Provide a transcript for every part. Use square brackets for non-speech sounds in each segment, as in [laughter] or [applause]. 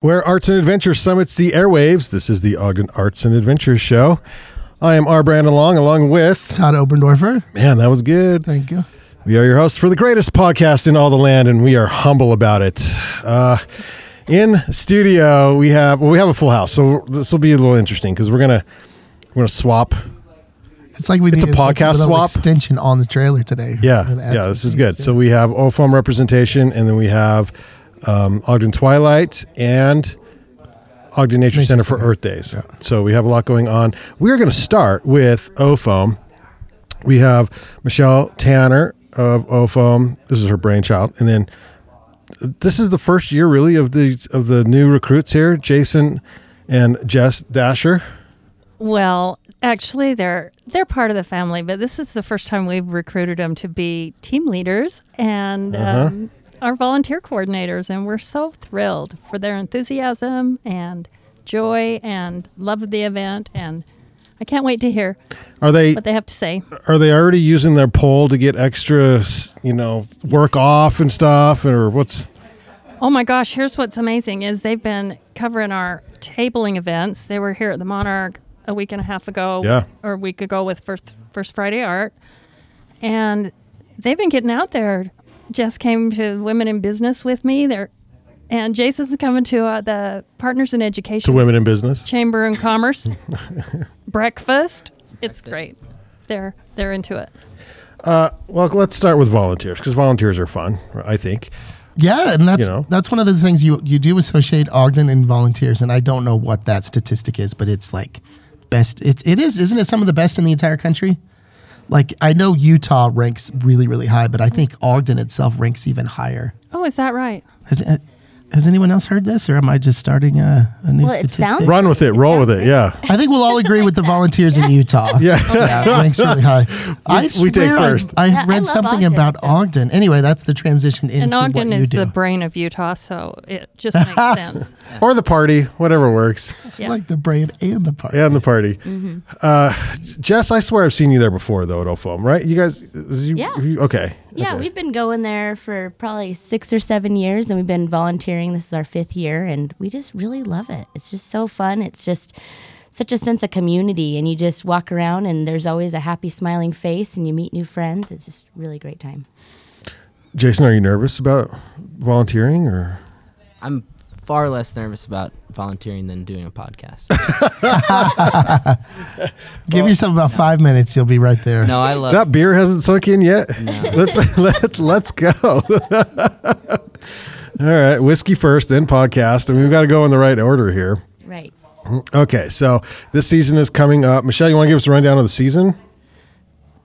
Where arts and adventure summits the airwaves. This is the Ogden Arts and Adventures Show. I am R. Brandon Long, along with Todd Oberndorfer. man, that was good. Thank you. We are your hosts for the greatest podcast in all the land, and we are humble about it. Uh, in studio, we have well, we have a full house, so this will be a little interesting because we're gonna we're gonna swap. It's like we It's a podcast little swap. extension on the trailer today. Yeah, We're gonna add yeah, this is good. yeah. So we have OFOAM representation, and then we have um, Ogden Twilight and Ogden Nature, Nature Center for Earth Days. So we have a lot going on. We're going to start with OFOAM. We have Michelle Tanner of OFOAM. This is her brainchild, and then this is the first year really of the of the new recruits here, Jason and Jess Dasher. Well, actually, they're they're part of the family, but this is the first time we've recruited them to be team leaders and Uh-huh. um, our volunteer coordinators, and we're so thrilled for their enthusiasm and joy and love of the event, and I can't wait to hear Are they what they have to say. are they already using their poll to get extra, you know, work off and stuff, or what's? Oh my gosh, here's what's amazing is they've been covering our tabling events. They were here at the Monarch a week and a half ago Yeah. or a week ago with First First Friday Art. And they've been getting out there. Jess came to Women in Business with me. They're and Jason's coming to uh, the Partners in Education To women in business. Chamber and Commerce [laughs] breakfast. It's great. They're they're into it. Uh, well, let's start with volunteers because volunteers are fun. I think. Yeah, and that's You know? that's one of those things you you do associate Ogden and volunteers, and I don't know what that statistic is, but it's like best. It's it is, isn't it? Some of the best in the entire country. Like I know Utah ranks really really high, but I think Ogden itself ranks even higher. Oh, is that right? Has has anyone else heard this, or am I just starting a, a new Well, it statistic? sounds- Run with it. Roll with it. Yeah. I think we'll all agree with the volunteers in Utah. [laughs] Yeah. yeah, it ranks really high. [laughs] I we take swear I- first. I, Yeah, read love something Ogden, about so- Ogden. Anyway, that's the transition into and Ogden what you is do. the brain of Utah, so it just [laughs] makes sense. Or the party, whatever works. Yeah. like the brain and the party. And the party. Mm-hmm. Uh, Jess, I swear I've seen you there before, though, at OFOAM, right? You guys, you, Yeah. you- okay. Yeah, okay. we've been going there for probably six or seven years, and we've been volunteering. This is our fifth year, and we just really love it. It's just so fun. It's just such a sense of community, and you just walk around, and there's always a happy, smiling face, and you meet new friends. It's just really great time. Jason, are you nervous about volunteering or? I'm far less nervous about volunteering than doing a podcast. [laughs] Give yourself about five minutes, you'll be right there. no, I love. That beer hasn't sunk in yet. No. [laughs] Let's let, let's go. [laughs] All right, whiskey first, then podcast, and we've got to go in the right order here. Right. Okay, so this season is coming up. Michelle, you want to give us a rundown of the season?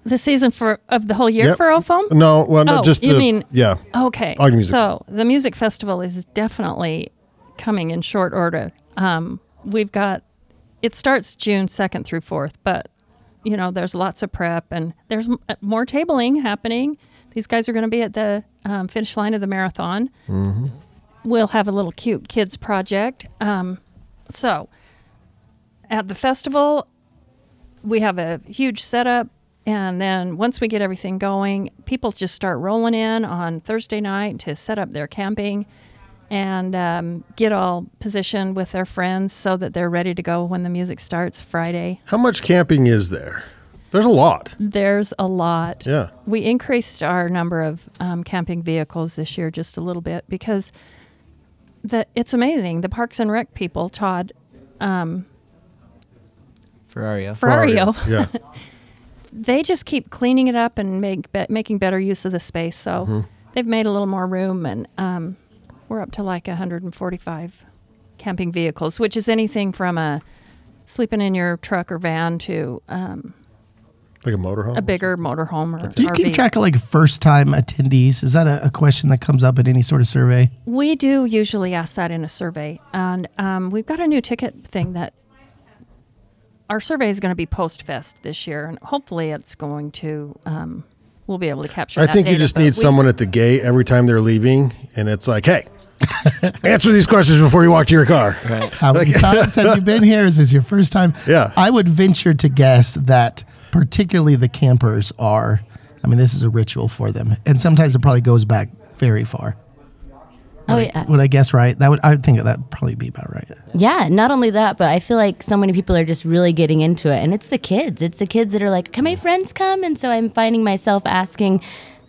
The season for of the whole year Yep. for OFOAM? No, well, no, Oh, just you the mean- yeah. Okay. Ogden Music so the music festival is definitely coming in short order. Um, we've got it starts June second through fourth, but you know there's lots of prep and there's m- uh, more tabling happening. These guys are going to be at the um, finish line of the marathon. We'll have a little cute kids project. Um, so at the festival, we have a huge setup and then once we get everything going people just start rolling in on thursday night to set up their camping and um, get all positioned with their friends so that they're ready to go when the music starts friday How much camping is there? There's a lot. there's a lot Yeah. we increased our number of um, camping vehicles this year just a little bit because the, it's amazing the parks and rec people todd Ferrario. Ferrario. Yeah. [laughs] they just keep cleaning it up and make be- making better use of the space. So Mm-hmm. they've made a little more room, and um, we're up to like 145 camping vehicles, which is anything from a sleeping in your truck or van to um, like a motorhome. a bigger motorhome or Do you RV. keep track of like first time attendees? Is that a, a question that comes up in any sort of survey? We do usually ask that in a survey, and um, we've got a new ticket thing that our survey is going to be post fest this year, and hopefully it's going to. Um, we'll be able to capture. I that think you just need we- someone at the gate every time they're leaving, and it's like, hey, [laughs] answer these questions before you walk to your car. Right. Uh, How many times have you been here? Is this your first time? Yeah. I would venture to guess that particularly the campers are, I mean, this is a ritual for them. And sometimes it probably goes back very far. Oh, I- yeah. Would I guess right? That would I would think that would probably be about right. Yeah, not only that, but I feel like so many people are just really getting into it. And it's the kids. It's the kids that are like, can my friends come? And so I'm finding myself asking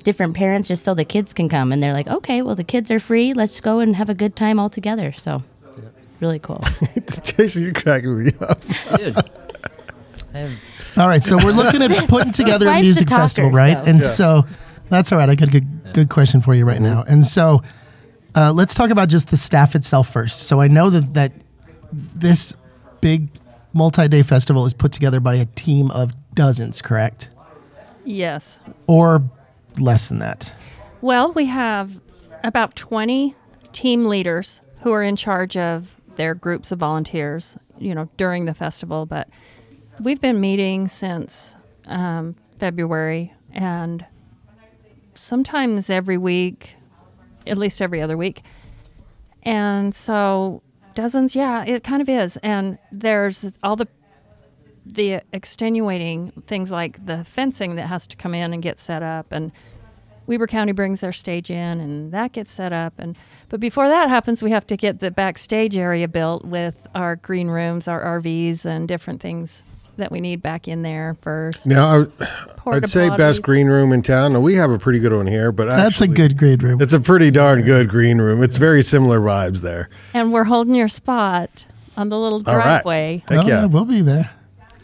different parents just so the kids can come. And they're like, okay, well, the kids are free. Let's go and have a good time all together. So really cool. [laughs] Jason, you're cracking me up. Dude. All right, so we're looking at [laughs] putting together a music talker, festival, right? so- And Yeah. so that's all right. I got a good good question for you right Mm-hmm. now. And so uh, let's talk about just the staff itself first. So I know that that this big multi-day festival is put together by a team of dozens, correct? Yes. Or less than that. Well, we have about 20 team leaders who are in charge of their groups of volunteers, you know, during the festival. But we've been meeting since um, February and sometimes every week, at least every other week. And so dozens, yeah, it kind of is. And there's all the the extenuating things like the fencing that has to come in and get set up and Weber County brings their stage in and that gets set up and but before that happens we have to get the backstage area built with our green rooms, our RVs and different things that we need back in there first. Now, I, I'd say best green room in town. Now, we have a pretty good one here, but That's a good green room. It's a pretty darn good green room. It's very similar vibes there. And we're holding your spot on the little All right. driveway. Heck oh, yeah. we'll be there.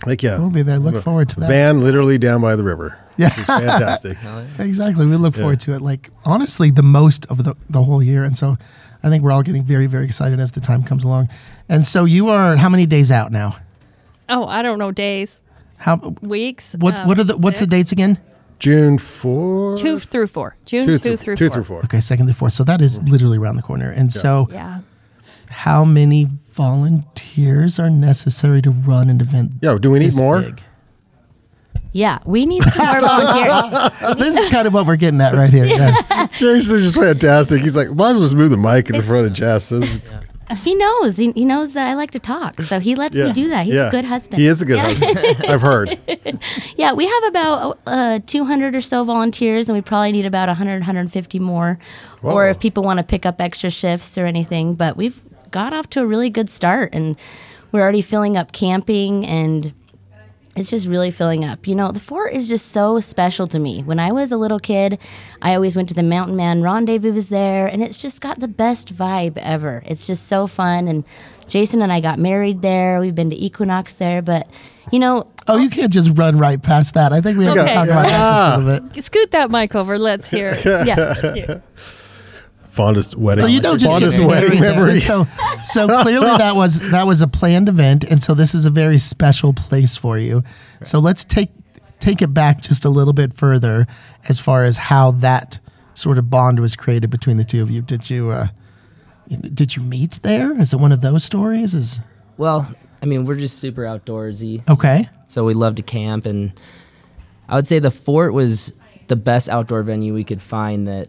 Heck yeah. We'll be there. Look forward to that. Van literally down by the river. Yeah. It's fantastic. [laughs] Exactly. We look forward to it like honestly the most of the, the whole year. And so I think we're all getting very, very excited as the time comes along. And so you are how many days out now? Oh, I don't know days, How weeks. what um, what are the what's the dates again? June 4? Two through four. June two, two, through, through, two four. through four. Okay, second through fourth. So that is literally around the corner. And so Yeah. how many volunteers are necessary to run an event? Yo, do we need this more? big? yeah, we need some more volunteers. [laughs] this is kind of what we're getting at right here. Yeah. [laughs] Jason's just fantastic. He's like, might as well just move the mic in front of Jess. This is- He knows. He, he knows that I like to talk. So he lets yeah. me do that. He's Yeah. a good husband. He is a good Yeah. husband. I've heard. [laughs] Yeah, we have about uh, 200 or so volunteers, and we probably need about 100, 150 more. Whoa. Or if people want to pick up extra shifts or anything. But we've got off to a really good start, and we're already filling up camping, and it's just really filling up. You know, the fort is just so special to me. When I was a little kid, I always went to the Mountain Man Rendezvous was there, and it's just got the best vibe ever. It's just so fun, and Jason and I got married there. We've been to Equinox there, but you know, Oh, you can't just run right past that. I think we have to Okay. talk about that just a little bit. Scoot that mic over. Let's hear. it. yeah, let's do it. Fondest wedding. So you don't just fondest get wedding married memory. So, so clearly that was that was a planned event, and so this is a very special place for you. So let's take take it back just a little bit further as far as how that sort of bond was created between the two of you. Did you uh, did you meet there? Is it one of those stories? Is well, I mean, we're just super outdoorsy. okay. So we love to camp, and I would say the fort was the best outdoor venue we could find that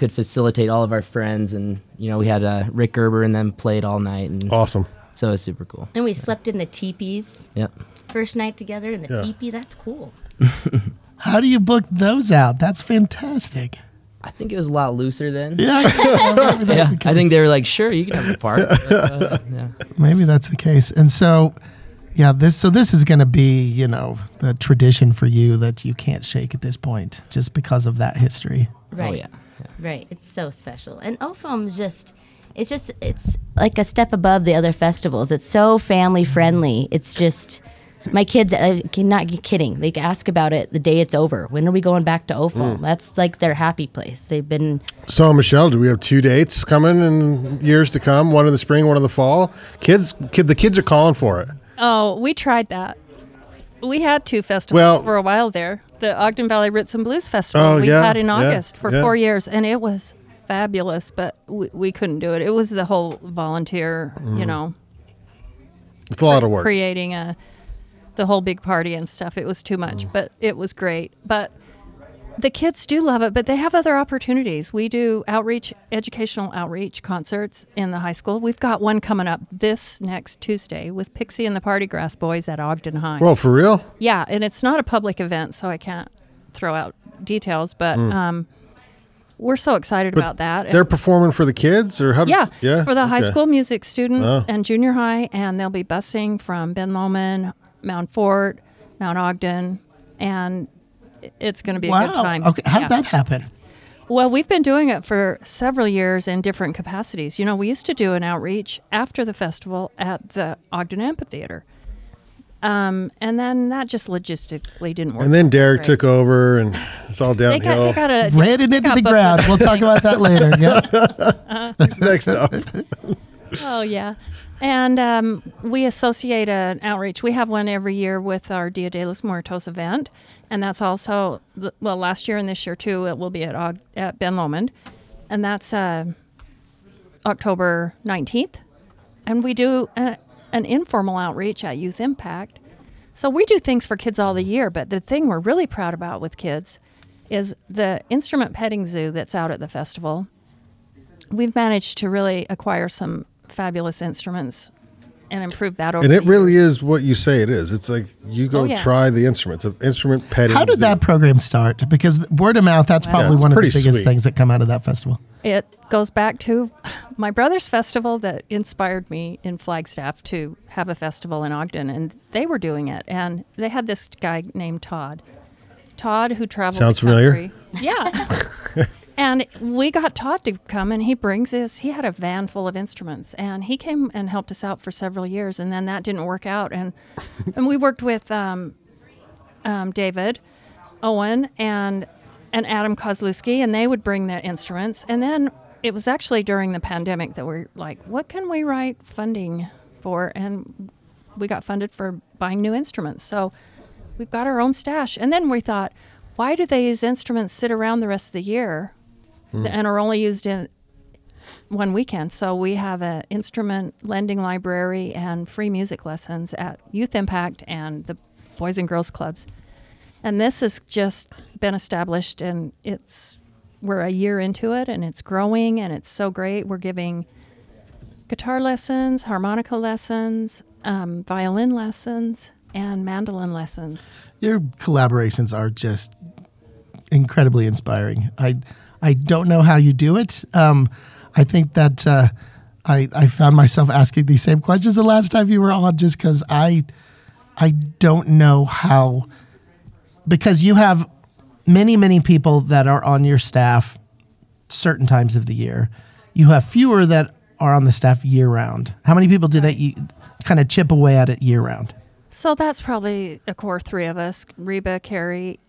could facilitate all of our friends. And you know, we had uh, Rick Gerber and them played all night, and Awesome. so it was super cool. And we slept in the teepees Yep. first night together in the Yeah. teepee. That's cool. [laughs] How do you book those out? That's fantastic. I think it was a lot looser then. Yeah, maybe that's [laughs] Yeah, the I case. think they were like, sure, you can have the park. Uh, [laughs] yeah. Maybe that's the case. And so, yeah, this so this is going to be, you know, the tradition for you that you can't shake at this point, just because of that history. Right. Oh yeah. Yeah. Right. It's so special. And OFOAM's just it's just it's like a step above the other festivals. It's so family friendly. It's just my kids uh, I cannot get kidding. They ask about it the day it's over. When are we going back to OFOAM? Mm. That's like their happy place. They've been So, Michelle, do we have two dates coming in years to come? One in the spring, one in the fall. Kids, kid, the kids are calling for it. Oh, we tried that. We had two festivals Well- for a while there. The Ogden Valley Roots and Blues Festival Oh, we yeah, had in yeah, August for yeah. four years, and it was fabulous. But we, we couldn't do it. It was the whole volunteer, you know, It's a lot of work. creating a the whole big party and stuff. It was too much, Mm. but it was great. But the kids do love it, but they have other opportunities. We do outreach, educational outreach concerts in the high school. We've got one coming up this next Tuesday with Pixie and the Party Grass Boys at Ogden High. Well, for real? Yeah, and it's not a public event, so I can't throw out details. But Mm. um, we're so excited about that. They're performing for the kids, or how? Does, yeah, yeah, for the high school music students Oh. and junior high, and they'll be busing from Ben Lomond, Mound Fort, Mount Ogden, and it's going to be a good time. Okay, how'd Yeah. that happen? Well, we've been doing it for several years in different capacities. You know, we used to do an outreach after the festival at the Ogden Amphitheater. Um, and then that just logistically didn't work. And then Derek great. took over, and it's all They got, downhill. they got a Ran it into the ground. We'll talk about that later. [laughs] Yeah. Next up, [laughs] Oh yeah, and um, we associate an outreach. We have one every year with our Dia de los Muertos event, and that's also well last year and this year too. It will be at at Ben Lomond, and that's uh, October nineteenth, and we do a, an informal outreach at Youth Impact. So we do things for kids all the year, but the thing we're really proud about with kids is the instrument petting zoo that's out at the festival we've managed to really acquire some fabulous instruments and improve that over and it really years. is what you say it is. It's like you go Oh, yeah. try the instruments, an instrument petting. How did zoo. that program start? Because word of mouth, that's probably it's one of the biggest sweet. things that come out of that festival. It goes back to my brother's festival that inspired me in Flagstaff to have a festival in Ogden, and they were doing it. And they had this guy named Todd. Todd, who traveled. Sounds the familiar. Yeah. [laughs] [laughs] and we got Todd to come, and he brings us. He had a van full of instruments, and he came and helped us out for several years. And then that didn't work out, and [laughs] and we worked with um, um, David Owen and and Adam Kozlowski, and they would bring their instruments. And then it was actually during the pandemic that we're like, what can we write funding for? And we got funded for buying new instruments. So we've got our own stash. And then we thought, why do these instruments sit around the rest of the year and are only used in one weekend? So we have an instrument lending library and free music lessons at Youth Impact and the Boys and Girls Clubs. And this has just been established and it's we're a year into it and it's growing and it's so great. We're giving guitar lessons, harmonica lessons, um, violin lessons, and mandolin lessons. Your collaborations are just incredibly inspiring. I I don't know how you do it. Um, I think that uh, I I found myself asking these same questions the last time you were on, just because I I don't know how because you have many many people that are on your staff certain times of the year. You have fewer that are on the staff year round. How many people do that you kind of chip away at it year round? So that's probably a core three of us: Reba, Carrie,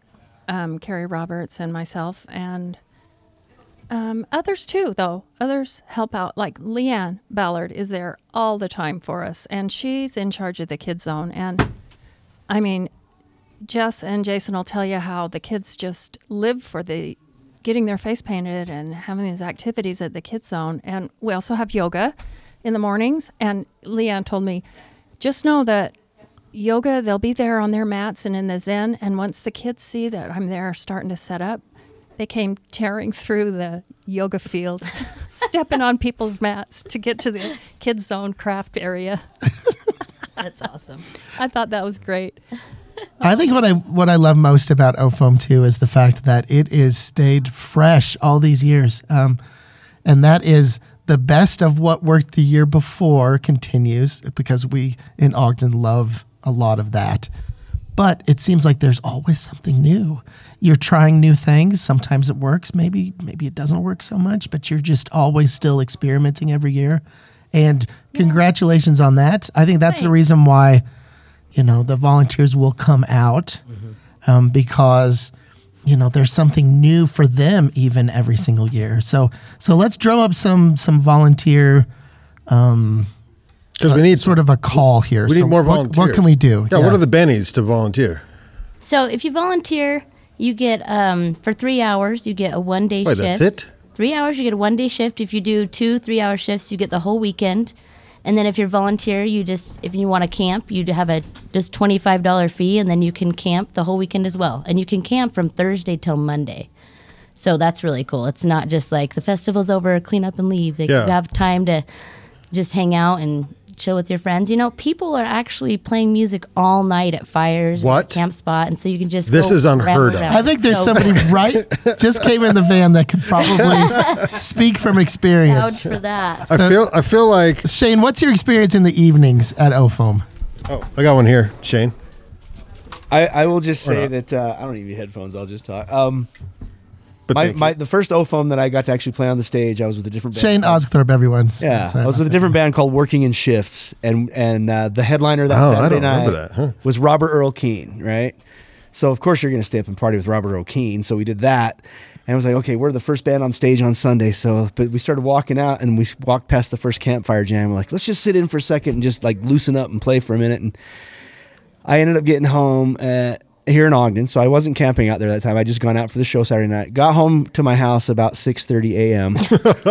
um, Carrie Roberts, and myself, and um, others too. Though others help out, like Leanne Ballard is there all the time for us, and she's in charge of the kids zone. And I mean, Jess and Jason will tell you how the kids just live for the getting their face painted and having these activities at the kids zone. And we also have yoga in the mornings. And Leanne told me, just know that yoga, they'll be there on their mats and in the Zen. And once the kids see that I'm there starting to set up, they came tearing through the yoga field, [laughs] stepping on people's mats to get to the kids zone craft area. [laughs] That's awesome. I thought that was great. I think what I what I love most about OFOAM too is the fact that it is stayed fresh all these years, um, and that is the best of what worked the year before continues because we in Ogden love a lot of that. But it seems like there's always something new. You're trying new things. Sometimes it works. Maybe maybe it doesn't work so much. But you're just always still experimenting every year. And congratulations on that. I think that's the reason why you know the volunteers will come out um, because you know there's something new for them even every single year so so let's drum up some some volunteer um, Because we need sort of a call here we So need more what- volunteers. what, can we do Yeah, What are the bennies to volunteer? So if you volunteer, you get um, for three hours, you get a one day Wait, shift. that's it. Three hours, you get a one day shift. If you do two three hour shifts, you get the whole weekend. And then if you're volunteer, you just if you want to camp, you have a just twenty five dollar fee, and then you can camp the whole weekend as well. And you can camp from Thursday till Monday. So that's really cool. It's not just like the festival's over, clean up and leave. Like, Yeah. Have time to just hang out and chill with your friends. You know, people are actually playing music all night at fires, What? at camp spot, and so you can just This go is unheard of. I think there's So- somebody right just came in the van that could probably [laughs] speak from experience. Vouch for that. I feel I feel like Shane, what's your experience in the evenings at OFOAM? oh I got one here, Shane. I, I will just say that uh, I don't need headphones. I'll just talk. Um, But my, my the first OFOAM that I got to actually play on the stage, I was with a different band. Shane called- Osthorpe, everyone. Yeah, Sorry I was with a different band called Working in Shifts, and and uh, the headliner that Oh, I Saturday don't night that, huh? was Robert Earl Keen, right? So of course you're going to stay up and party with Robert Earl Keen. So we did that, and I was like, okay, we're the first band on stage on Sunday. So, but we started walking out, and we walked past the first campfire jam. We're like, let's just sit in for a second and just like loosen up and play for a minute. And I ended up getting home uh, here in Ogden, so I wasn't camping out there that time. I just gone out for the show Saturday night. Got home to my house about six thirty a.m.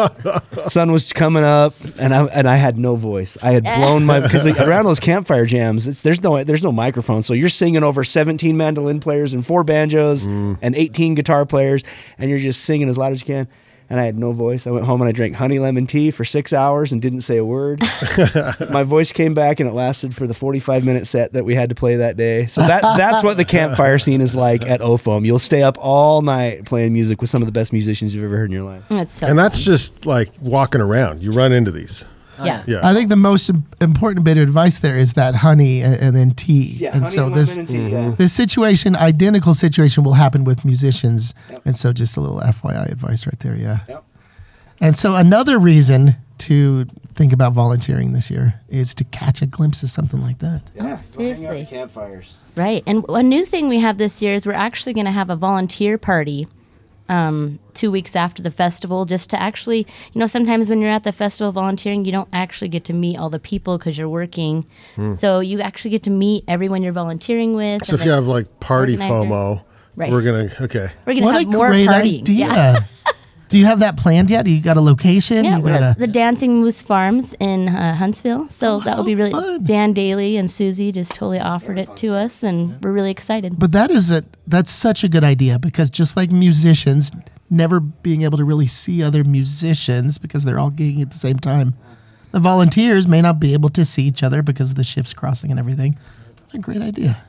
[laughs] Sun was coming up, and I and I had no voice. I had blown my because around those campfire jams, it's, there's no there's no microphone, so you're singing over seventeen mandolin players and four banjos mm. and eighteen guitar players, and you're just singing as loud as you can. And I had no voice. I went home and I drank honey lemon tea for six hours and didn't say a word. [laughs] my voice came back and it lasted for the 45 minute set that we had to play that day. So that that's what the campfire scene is like at OFOAM. You'll stay up all night playing music with some of the best musicians you've ever heard in your life. It's so and that's just like walking around. You run into these. Yeah. Yeah. I think the most im- important bit of advice there is that honey and, and then tea. and so this mm-hmm. this situation, identical situation, will happen with musicians. And so just a little FYI advice right there. Yeah. Yep. And so another reason to think about volunteering this year is to catch a glimpse of something like that. Yeah, oh, seriously. campfires. Right. And a new thing we have this year is we're actually going to have a volunteer party um, two weeks after the festival, just to actually, you know, sometimes when you're at the festival volunteering, you don't actually get to meet all the people because you're working. So you actually get to meet everyone you're volunteering with. So and if you have like party organizers. FOMO, Right. we're gonna okay. we're going to What a have more great partying. idea. Yeah. [laughs] Do you have that planned yet? You got a location? Yeah, you we're got at a, the Dancing Moose Farms in uh, Huntsville. So that will be really fun. Dan Daly and Susie just totally offered it to us, and we're really excited. But that is a that's such a good idea because just like musicians never being able to really see other musicians because they're all gigging at the same time, the volunteers may not be able to see each other because of the shifts crossing and everything. It's a great idea.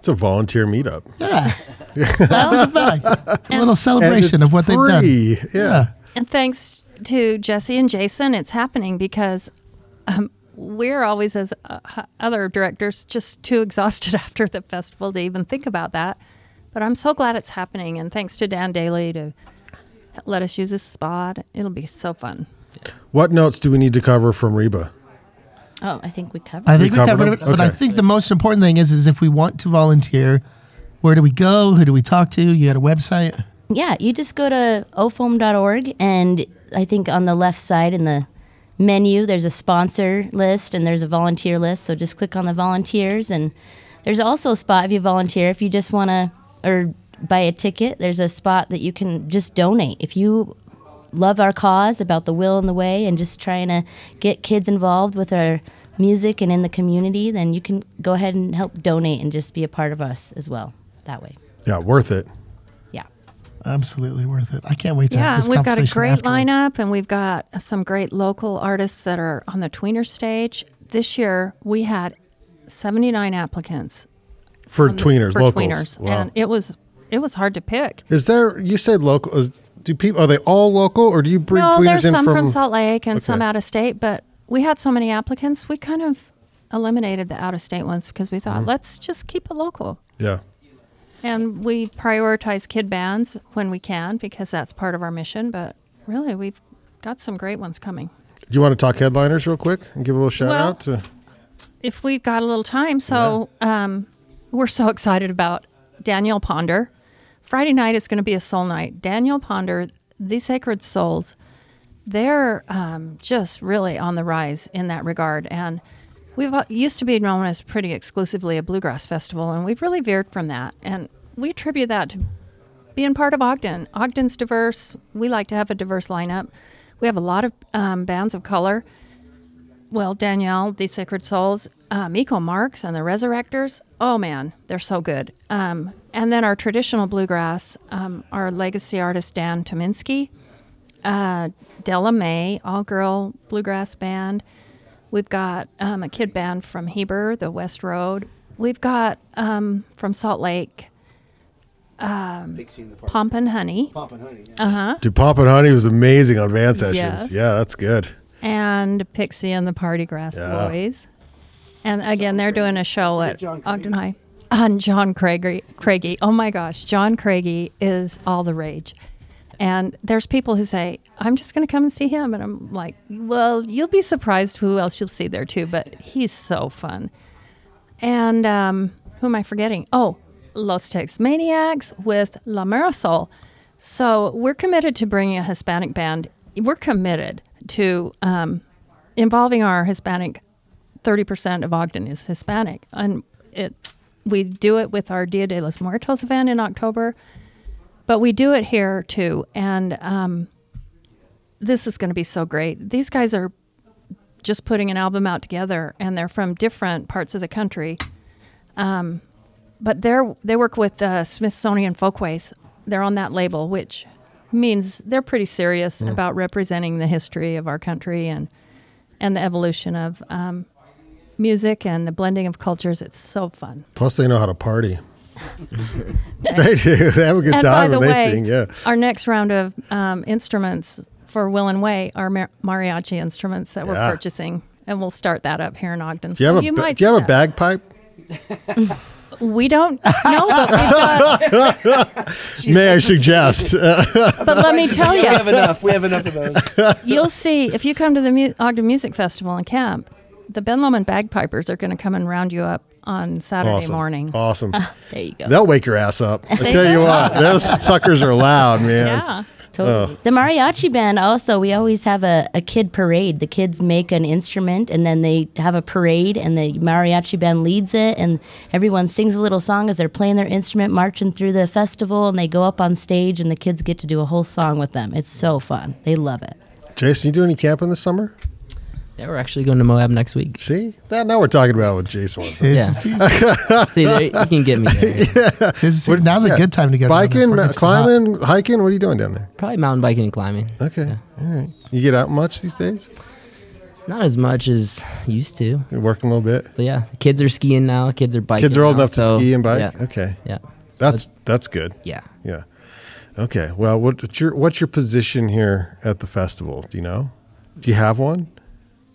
It's a volunteer meetup. Yeah, [laughs] after the fact, a little And celebration it's of what they've done. free. Yeah. And thanks to Jesse and Jason, it's happening because um, we're always, as uh, other directors, just too exhausted [laughs] after the festival to even think about that. But I'm so glad it's happening. And thanks to Dan Daly to let us use this spot. It'll be so fun. What notes do we need to cover from Reba? Oh, I think we covered. I think we covered covered, them? it, but I think the most important thing is is if we want to volunteer, where do we go? Who do we talk to? You got a website? Yeah, you just go to ofoam.org, and I think on the left side in the menu, there's a sponsor list and there's a volunteer list. So just click on the volunteers, and there's also a spot if you volunteer if you just want to or buy a ticket. There's a spot that you can just donate if you love our cause about the will and the way, and just trying to get kids involved with our music and in the community. Then you can go ahead and help donate and just be a part of us as well that way. Yeah, worth it. Yeah. Absolutely worth it. I can't wait to have Yeah, this we've got a great afterwards. lineup, and we've got some great local artists that are on the tweener stage. This year, we had 79 applicants For on the- tweeners, for locals. tweeners, Wow. and it was it was hard to pick. Is there? You said local. Is, do people? Are they all local, or do you bring no, tweeners there's some from? from, Salt Lake and some out of state, but we had so many applicants, we kind of eliminated the out of state ones because we Mm-hmm. thought let's just keep it local. yeah. And we prioritize kid bands when we can because that's part of our mission. But really, we've got some great ones coming. Do you want to talk headliners real quick and give a little shout Well- out to? if we've got a little time. So um, we're so [laughs] excited about Danielle Ponder. Friday night is going to be a soul night. Danielle Ponder, the Sacred Souls, they're um, just really on the rise in that regard. And we've uh, used to be known as pretty exclusively a bluegrass festival, and we've really veered from that. And we attribute that to being part of Ogden. Ogden's diverse. We like to have a diverse lineup. We have a lot of um, bands of color well, Danielle, the Sacred Souls, Miko Marks, and the Resurrectors. Oh man, they're so good. Um, and then our traditional bluegrass, um, our legacy artist Dan Tyminski, uh, Della Mae, all girl bluegrass band, We've got um, a kid band from Heber, the West Road. We've got um, from Salt Lake, Pomp and Honey. Pop and honey. Uh huh. Dude, Pop and Honey was amazing on van sessions. Yes. Yeah, that's good. and Pixie and the Party Grass Yeah. Boys. And again, they're doing a show at Ogden High. And John Craigie, Craigie. Oh my gosh, John Craigie is all the rage. And there's people who say, I'm just going to come and see him. And I'm like, well, you'll be surprised who else you'll see there too. But he's so fun. And um, who am I forgetting? Oh, Los Texmaniacs with La Marisol. So we're committed to bringing a Hispanic band. We're committed to um, involving our Hispanic. Thirty percent of Ogden is Hispanic, and it. We do it with our Dia de los Muertos event in October, but we do it here too. And um, this is going to be so great. These guys are just putting an album out together, and they're from different parts of the country. Um, but they're they work with uh, Smithsonian Folkways. They're on that label, which means they're pretty serious about representing the history of our country and and the evolution of um, music and the blending of cultures. It's so fun. Plus, they know how to party. [laughs] they do. [laughs] They have a good and by time the when they sing. Yeah. our next round of um, instruments for Will and Way are mar- mariachi instruments that we're Yeah. purchasing, and we'll start that up here in Ogden. Do you have So a ba- might Do you have a bagpipe? We don't know, but we've got. [laughs] May I suggest? But let me tell you, we you, have enough. We have enough of those. you'll see if you come to the Mu- Ogden Music Festival and camp, the Ben Lomond bagpipers are going to come and round you up on Saturday awesome. morning. Awesome. [laughs] There you go. They'll wake your ass up. I tell you what, those [laughs] suckers are loud, man. Yeah. Totally. The mariachi band also, we always have a, a kid parade. The kids make an instrument and then they have a parade and the mariachi band leads it and everyone sings a little song as they're playing their instrument, marching through the festival and they go up on stage and the kids get to do a whole song with them. It's so fun. They love it. Jason, you do any camping this summer? Yeah, we're actually going to Moab next week. See that now we're talking about what Jason wants. Tis Yeah. the. [laughs] See, there, you can get me [laughs] there. Tis the season. Now's yeah. a good time to go. down there Biking, before it ma- gets too hot. climbing, hiking. What are you doing down there? Probably mountain biking and climbing. Okay, all right. You get out much these days? Not as much as used to, You're working a little bit. but yeah, kids are skiing now. Kids are biking. Kids are old now, enough to ski and bike. Yeah, Okay, yeah. that's that's good. yeah. Yeah. Okay. Well, what, what's your what's your position here at the festival? Do you know? Do you have one?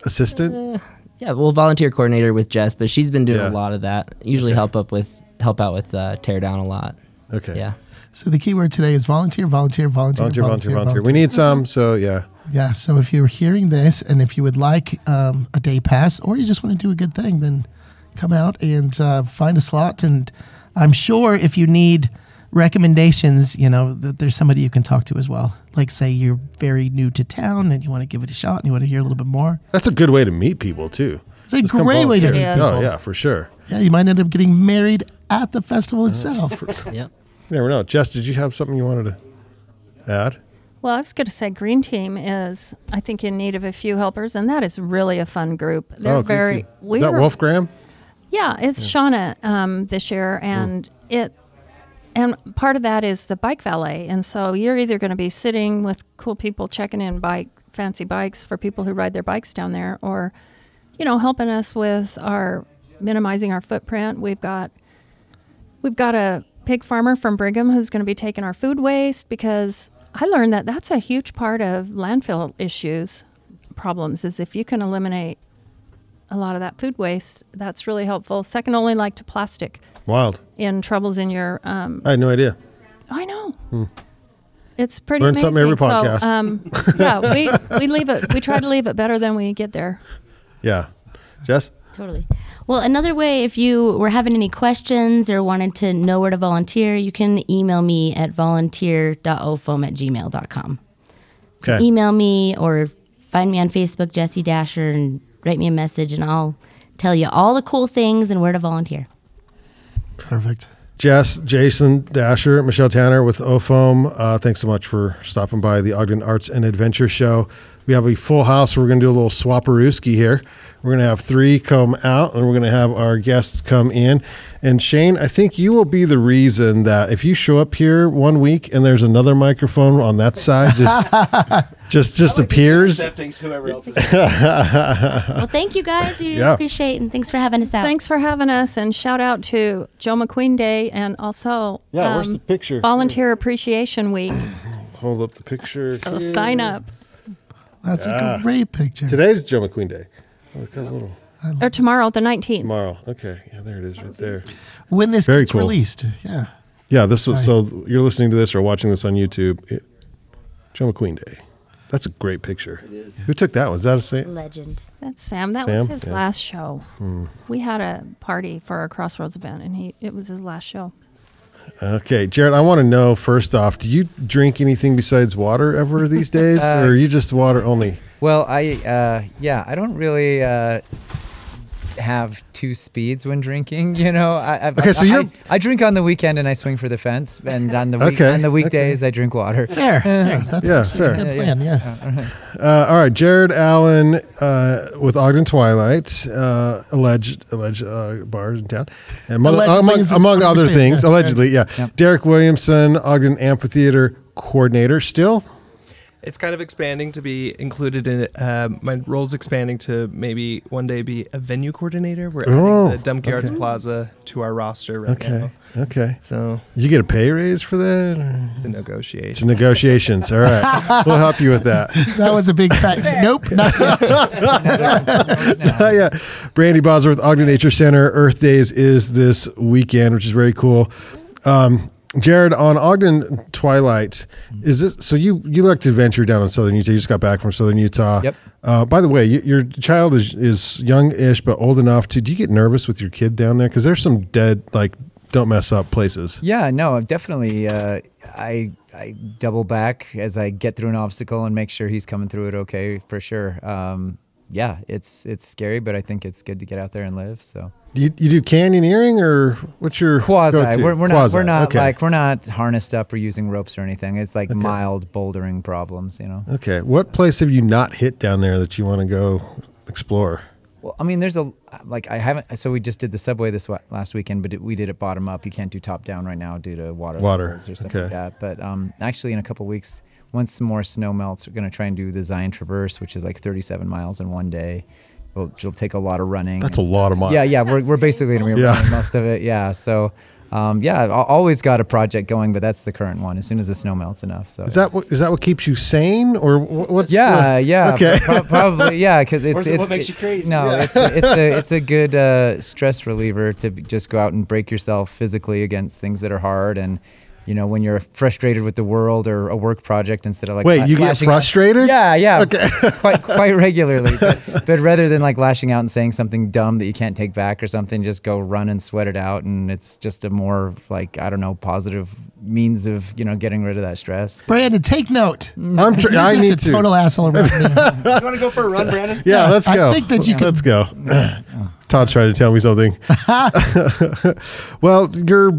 Assistant? Yeah, well, volunteer coordinator with Jess, but she's been doing Yeah. a lot of that. Usually help up with help out with uh, tear down a lot. Okay. Yeah. So the key word today is volunteer, volunteer, volunteer, Volunteer, volunteer, volunteer. We need some. So yeah. Yeah. So if you're hearing this and if you would like um, a day pass or you just want to do a good thing, then come out and uh, find a slot. And I'm sure if you need recommendations, you know, that there's somebody you can talk to as well. Like, say you're very new to town and you want to give it a shot and you want to hear a little bit more. That's a good way to meet people too. It's a Just great way to meet Yeah. people. Oh yeah, for sure. Yeah, you might end up getting married at the festival itself. [laughs] [laughs] Yep. You never know. Jess, did you have something you wanted to add? Well, I was going to say Green Team is, I think, in need of a few helpers, and that is really a fun group. They're oh, good very. team. Is that we're- Wolf Graham? Yeah, it's Shauna um, this year, and it, and part of that is the bike valet, and so you're either going to be sitting with cool people checking in bike fancy bikes for people who ride their bikes down there, or, you know, helping us with our minimizing our footprint. We've got, we've got a pig farmer from Brigham who's going to be taking our food waste because I learned that that's a huge part of landfill issues problems is if you can eliminate a lot of that food waste. That's really helpful. Second only like to plastic Wild. in troubles in your. Um, I had no idea. I know. It's pretty Hmm. Learn amazing. something every So, podcast. um, yeah, we we leave it. We try to leave it better than we get there. [laughs] Yeah. Jess? Totally. Well, another way, if you were having any questions or wanted to know where to volunteer, you can email me at volunteer.ofom at gmail.com. Okay. Email me or find me on Facebook, Jesse Dasher, and write me a message, and I'll tell you all the cool things and where to volunteer. Perfect. Jess, Jason, Dasher, Michelle Tanner with OFOAM. Uh, thanks so much for stopping by the Ogden Arts and Adventure Show. We have a full house. We're going to do a little swaparooski here. We're going to have three come out, and we're going to have our guests come in. And Shane, I think you will be the reason that if you show up here one week and there's another microphone on that side, just [laughs] just just appears. whoever else. [laughs] Well, thank you guys. We really Yeah. appreciate it, and thanks for having us out. Thanks for having us, and shout out to Joe McQueen Day, and also Yeah, where's um, the picture? Volunteer Appreciation Week. [clears throat] Hold up the picture. So here. sign up. That's a great picture. Today's Joe McQueen Day. Look how little. Or tomorrow, the 19th. Tomorrow. Okay. Yeah, there it is right there. when this Very gets cool. released. Yeah. Yeah, this is so you're listening to this or watching this on YouTube. It, Joe McQueen Day. That's a great picture. It is. Who took that one? Is that a Sam? Legend. That's Sam. That Sam? was his Yeah. Hmm. last show. We had a party for our Crossroads event, and he it was his last show. Okay, Jared, I want to know first off, do you drink anything besides water ever these [laughs] days, Uh, or are you just water only? Well, I uh, yeah, I don't really uh, have two speeds when drinking. You know, I, I, Okay, so I, you're- I, I drink on the weekend and I swing for the fence, and on the [laughs] week, Okay, on the weekdays I drink water. Fair. fair. [laughs] That's Yeah, actually fair. a good Yeah, plan. Yeah. Uh, all right, Jared Allen uh, with Ogden Twilight, uh, alleged alleged uh, bars in town, and mo- Allegedly among, is among other say, things, yeah. allegedly, yeah. Yep. Derek Williamson, Ogden Amphitheater coordinator, still. It's kind of expanding to be included in it. Um, my role's expanding to maybe one day be a venue coordinator. We're Oh, adding the Dumke Arts. Plaza to our roster right Okay, now. okay. So You get a pay raise for that? or- it's a negotiation. It's negotiation. negotiations. All right, [laughs] we'll help you with that. That was a big fat. nope. [laughs] Not yet. Uh, yeah. Brandi Bosworth, Ogden Nature Center. Earth Days is this weekend, which is very cool. Um, Jared, on Ogden Twilight, is this so? You you like to venture down in Southern Utah? You just got back from Southern Utah. Yep. Uh, by the way, you, your child is is young-ish but old enough to. Do you get nervous with your kid down there? Because there's some dead like don't mess up places. Yeah, no, definitely. Uh, I I double back as I get through an obstacle and make sure he's coming through it okay for sure. Um, yeah, it's it's scary, but I think it's good to get out there and live. So Do you, you do canyoneering or what's your quasi, go-to? we're, we're not we're not okay. like we're not harnessed up or using ropes or anything. It's like Okay. mild bouldering problems, you know. Okay, what place have you not hit down there that you want to go explore? Well, I mean, there's a like I haven't. So we just did the subway this last weekend, but we did it bottom up. You can't do top down right now due to water, Water, or stuff okay. like that. But um, actually, in a couple weeks, once some more snow melts, we're gonna try and do the Zion Traverse, which is like 37 miles in one day. It'll, it'll take a lot of running. That's a and lot of miles. Yeah, yeah, we're, we're basically gonna be Yeah. running most of it. Yeah, so um, yeah, I've always got a project going, but that's the current one. As soon as the snow melts enough, so Is that what is that what keeps you sane, or wh- what's? yeah, the- yeah, Okay. pro- probably, yeah, because it's, Or it's what makes you crazy? No, Yeah. it's a, it's a it's a good uh, stress reliever to just go out and break yourself physically against things that are hard, and you know when you're frustrated with the world or a work project, instead of like Wait, la- you get lashing out- frustrated? yeah, yeah, Okay. [laughs] quite quite regularly. [laughs] But, but rather than like lashing out and saying something dumb that you can't take back or something, just go run and sweat it out, and it's just a more like I don't know positive means of you know getting rid of that stress. Brandon, take note. Mm-hmm. I'm tr- [laughs] You're I just need a to. total asshole around me. You want to go for a run, Brandon? yeah, Yeah, let's go. I think that you could- let's go. Todd's trying to tell me something. well, you're.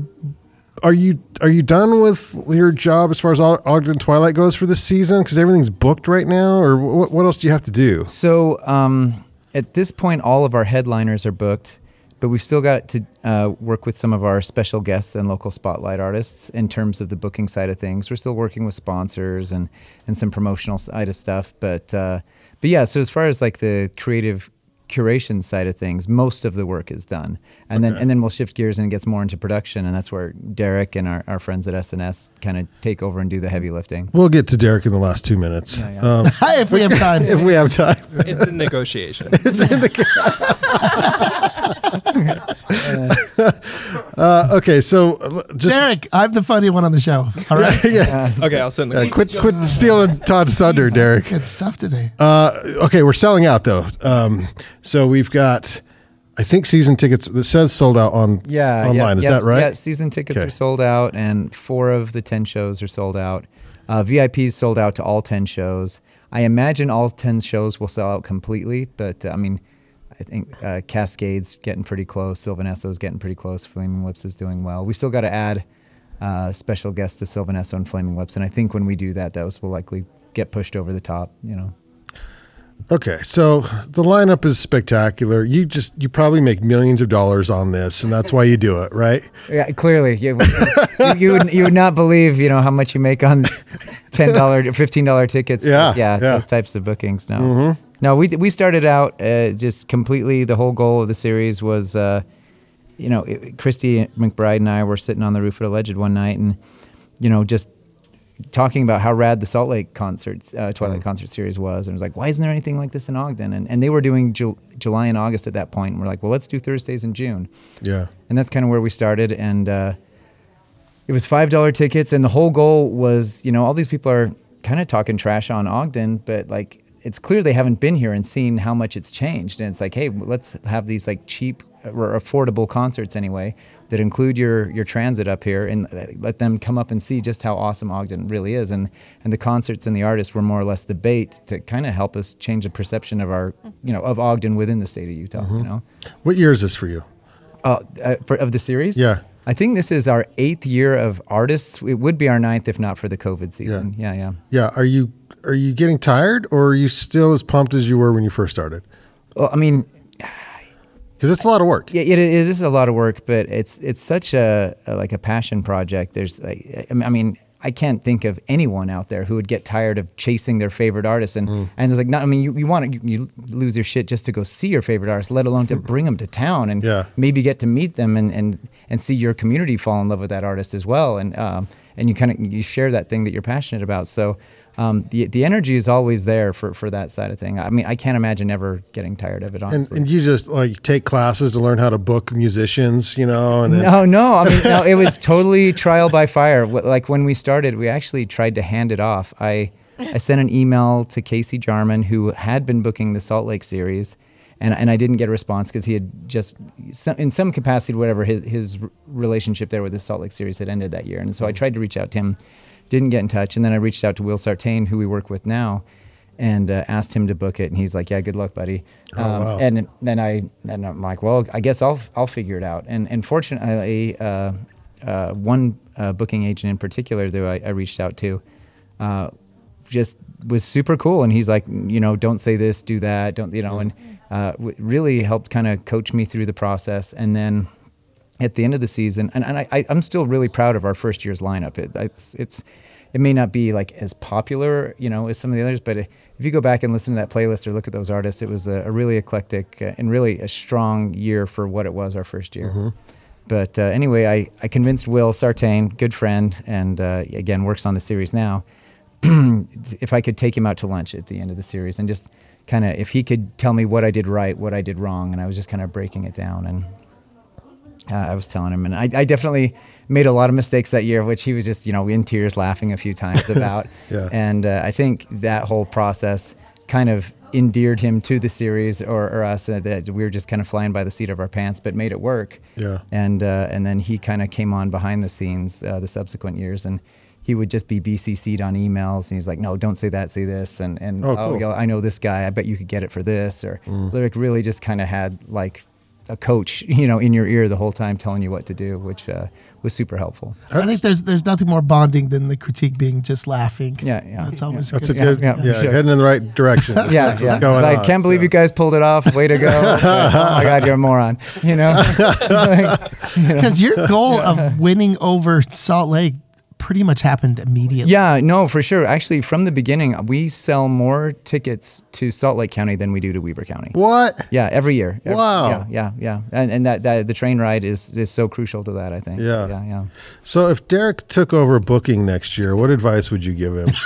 Are you are you done with your job as far as Og- Ogden Twilight goes for this season? Because everything's booked right now, or what, what else do you have to do? So um, at this point, all of our headliners are booked, but we've still got to uh, work with some of our special guests and local spotlight artists in terms of the booking side of things. We're still working with sponsors and and some promotional side of stuff, but uh, but yeah. So as far as like the creative curation side of things, most of the work is done, and then and then we'll shift gears and it gets more into production, and that's where Derek and our, our friends at SNS kind of take over and do the heavy lifting. We'll get to Derek in the last two minutes, Yeah, yeah. Um, [laughs] if we have time. [laughs] if we have time. it's a negotiation. [laughs] [laughs] Uh, okay, so uh, just Derek, I'm the funny one on the show. All right. yeah, [laughs] okay, I'll send Uh, the quit quit stealing Todd's thunder, Derek. Good stuff today. Uh, okay, we're selling out though. Um, so we've got, I think season tickets that says sold out on yeah, online. yeah, Is yeah, that right? Yeah, season tickets Okay. are sold out, and four of the ten shows are sold out. Uh, VIPs sold out to all ten shows. I imagine all ten shows will sell out completely, but uh, I mean, I think uh, Cascades getting pretty close. Sylvan Esso's getting pretty close. Flaming Lips is doing well. We still got to add uh, special guests to Sylvan Esso and Flaming Lips, and I think when we do that, those will likely get pushed over the top. You know. Okay, so the lineup is spectacular. You just you probably make millions of dollars on this, and that's why you do it, right? [laughs] Yeah, clearly, you, you, [laughs] you would you would not believe you know how much you make on [laughs] ten dollar, fifteen dollar tickets. Yeah, yeah, yeah. those types of bookings. No, no, we we started out uh, just completely. The whole goal of the series was, uh, you know, it, Christy McBride and I were sitting on the roof at Alleged one night, and you know, just talking about how rad the Salt Lake concert, uh, Twilight concert series was, and it was like, why isn't there anything like this in Ogden? And and they were doing Ju- July and August at that point, and we're like, well, let's do Thursdays in June Yeah. and that's kind of where we started and uh, it was five dollar tickets and the whole goal was you know all these people are kind of talking trash on ogden but like it's clear they haven't been here and seen how much it's changed and it's like hey let's have these like cheap or affordable concerts anyway that include your your transit up here and uh, let them come up and see just how awesome ogden really is and and the concerts and the artists were more or less the bait to kind of help us change the perception of our you know of ogden within the state of utah you know What year is this for you? uh, uh, for, of the series? Yeah. I think this is our eighth year of artists. It would be our ninth if not for the COVID season. Yeah, Yeah, yeah. Yeah. Are you are you getting tired, or are you still as pumped as you were when you first started? Well, I mean, Because it's a lot of work. yeah, it, it is a lot of work, but it's it's such a, a like a passion project. There's, like, I mean, I can't think of anyone out there who would get tired of chasing their favorite artist, and and it's like, not, I mean, you, you want to you, you lose your shit just to go see your favorite artist, let alone to [laughs] bring them to town and Yeah. maybe get to meet them and and and see your community fall in love with that artist as well, and um, and you kind of you share that thing that you're passionate about. So. Um, the, the energy is always there for, for that side of thing. I mean, I can't imagine ever getting tired of it. And, Honestly, and you just like take classes to learn how to book musicians, you know, and then, No, no. I mean, no, it was totally [laughs] trial by fire. Like when we started, we actually tried to hand it off. I, I sent an email to Casey Jarman, who had been booking the Salt Lake series, and, and I didn't get a response because he had just, in some capacity, whatever, his, his relationship there with the Salt Lake series had ended that year. And so I tried to reach out to him, didn't get in touch. And then I reached out to Will Sartain, who we work with now. And uh, asked him to book it, and he's like, "Yeah, good luck, buddy." Um, Oh, wow. And then I, and I'm like, "Well, I guess I'll I'll figure it out." And and fortunately, uh, uh, one uh, booking agent in particular that I, I reached out to, uh, just was super cool. And he's like, you know, don't say this, do that, don't you know, and uh, w- really helped kind of coach me through the process. And then at the end of the season, and, and I, I, I'm still really proud of our first year's lineup. It, it's it's it may not be like as popular, you know, as some of the others, but if you go back and listen to that playlist or look at those artists, it was a, a really eclectic uh, and really a strong year for what it was our first year. But uh, anyway, I, I convinced Will Sartain, good friend, and uh, again works on the series now, [clears throat] if I could take him out to lunch at the end of the series and just kind of if he could tell me what I did right, what I did wrong, and I was just kind of breaking it down and uh, I was telling him, and I, I definitely made a lot of mistakes that year, which he was just, you know, in tears laughing a few times about. [laughs] Yeah. And uh, I think that whole process kind of endeared him to the series or, or us, uh, that we were just kind of flying by the seat of our pants, but made it work. Yeah. And uh, and then he kind of came on behind the scenes uh, the subsequent years, and he would just be BCC'd on emails, and he's like, "No, don't say that, say this," and and Oh, oh, cool. Mm. yo, I know this guy. I bet you could get it for this, or Lyric really just kind of had like a coach, you know, in your ear the whole time telling you what to do, which uh, was super helpful. I think there's there's nothing more bonding than the critique being just laughing. Yeah, yeah. That's always That's a Yeah, good, yeah, yeah, for sure. heading in the right direction. [laughs] Yeah, That's yeah. what's going I on. can't believe so. you guys pulled it off. Way to go! [laughs] oh my God, you're a moron. [laughs] You know. Because your goal of winning over Salt Lake pretty much happened immediately. Yeah, no, for sure. Actually, from the beginning, we sell more tickets to Salt Lake County than we do to Weber County. What? Yeah, every year. Every- Wow. Yeah, yeah, yeah. And, and that, that the train ride is is so crucial to that. I think. Yeah. yeah, yeah. So if Derek took over booking next year, what advice would you give him? [laughs]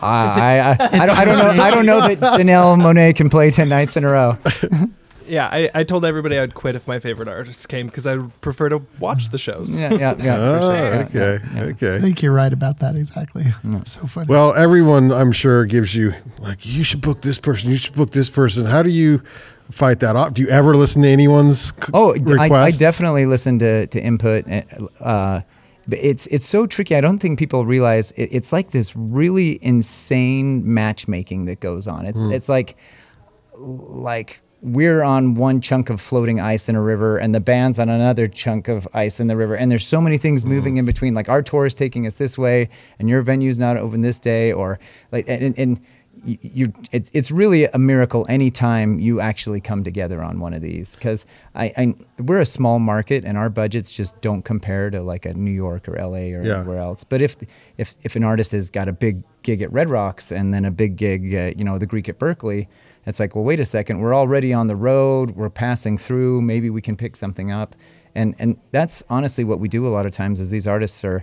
I, I, I, don't, I don't know. I don't know that [laughs] Janelle Monáe can play ten nights in a row. [laughs] Yeah, I, I told everybody I'd quit if my favorite artist came because I would prefer to watch the shows. Yeah, yeah, yeah. oh, sure. Yeah, okay, yeah, yeah. I think you're right about that exactly. It's so funny. Well, everyone, I'm sure, gives you like you should book this person. You should book this person. How do you fight that off? Do you ever listen to anyone's c- Oh, I, I definitely listen to, to input. Uh, it's it's so tricky. I don't think people realize it, it's like this really insane matchmaking that goes on. It's it's like like we're on one chunk of floating ice in a river and the band's on another chunk of ice in the river and there's so many things mm-hmm. moving in between like our tour is taking us this way and your venue's not open this day or like and, and you it's it's really a miracle anytime you actually come together on one of these because I, I we're a small market and our budgets just don't compare to like a New York or L.A. or Yeah. anywhere else. But if if if an artist has got a big gig at Red Rocks and then a big gig at you know the Greek at Berkeley, it's like well wait a second we're already on the road we're passing through maybe we can pick something up, and and that's honestly what we do a lot of times is these artists are.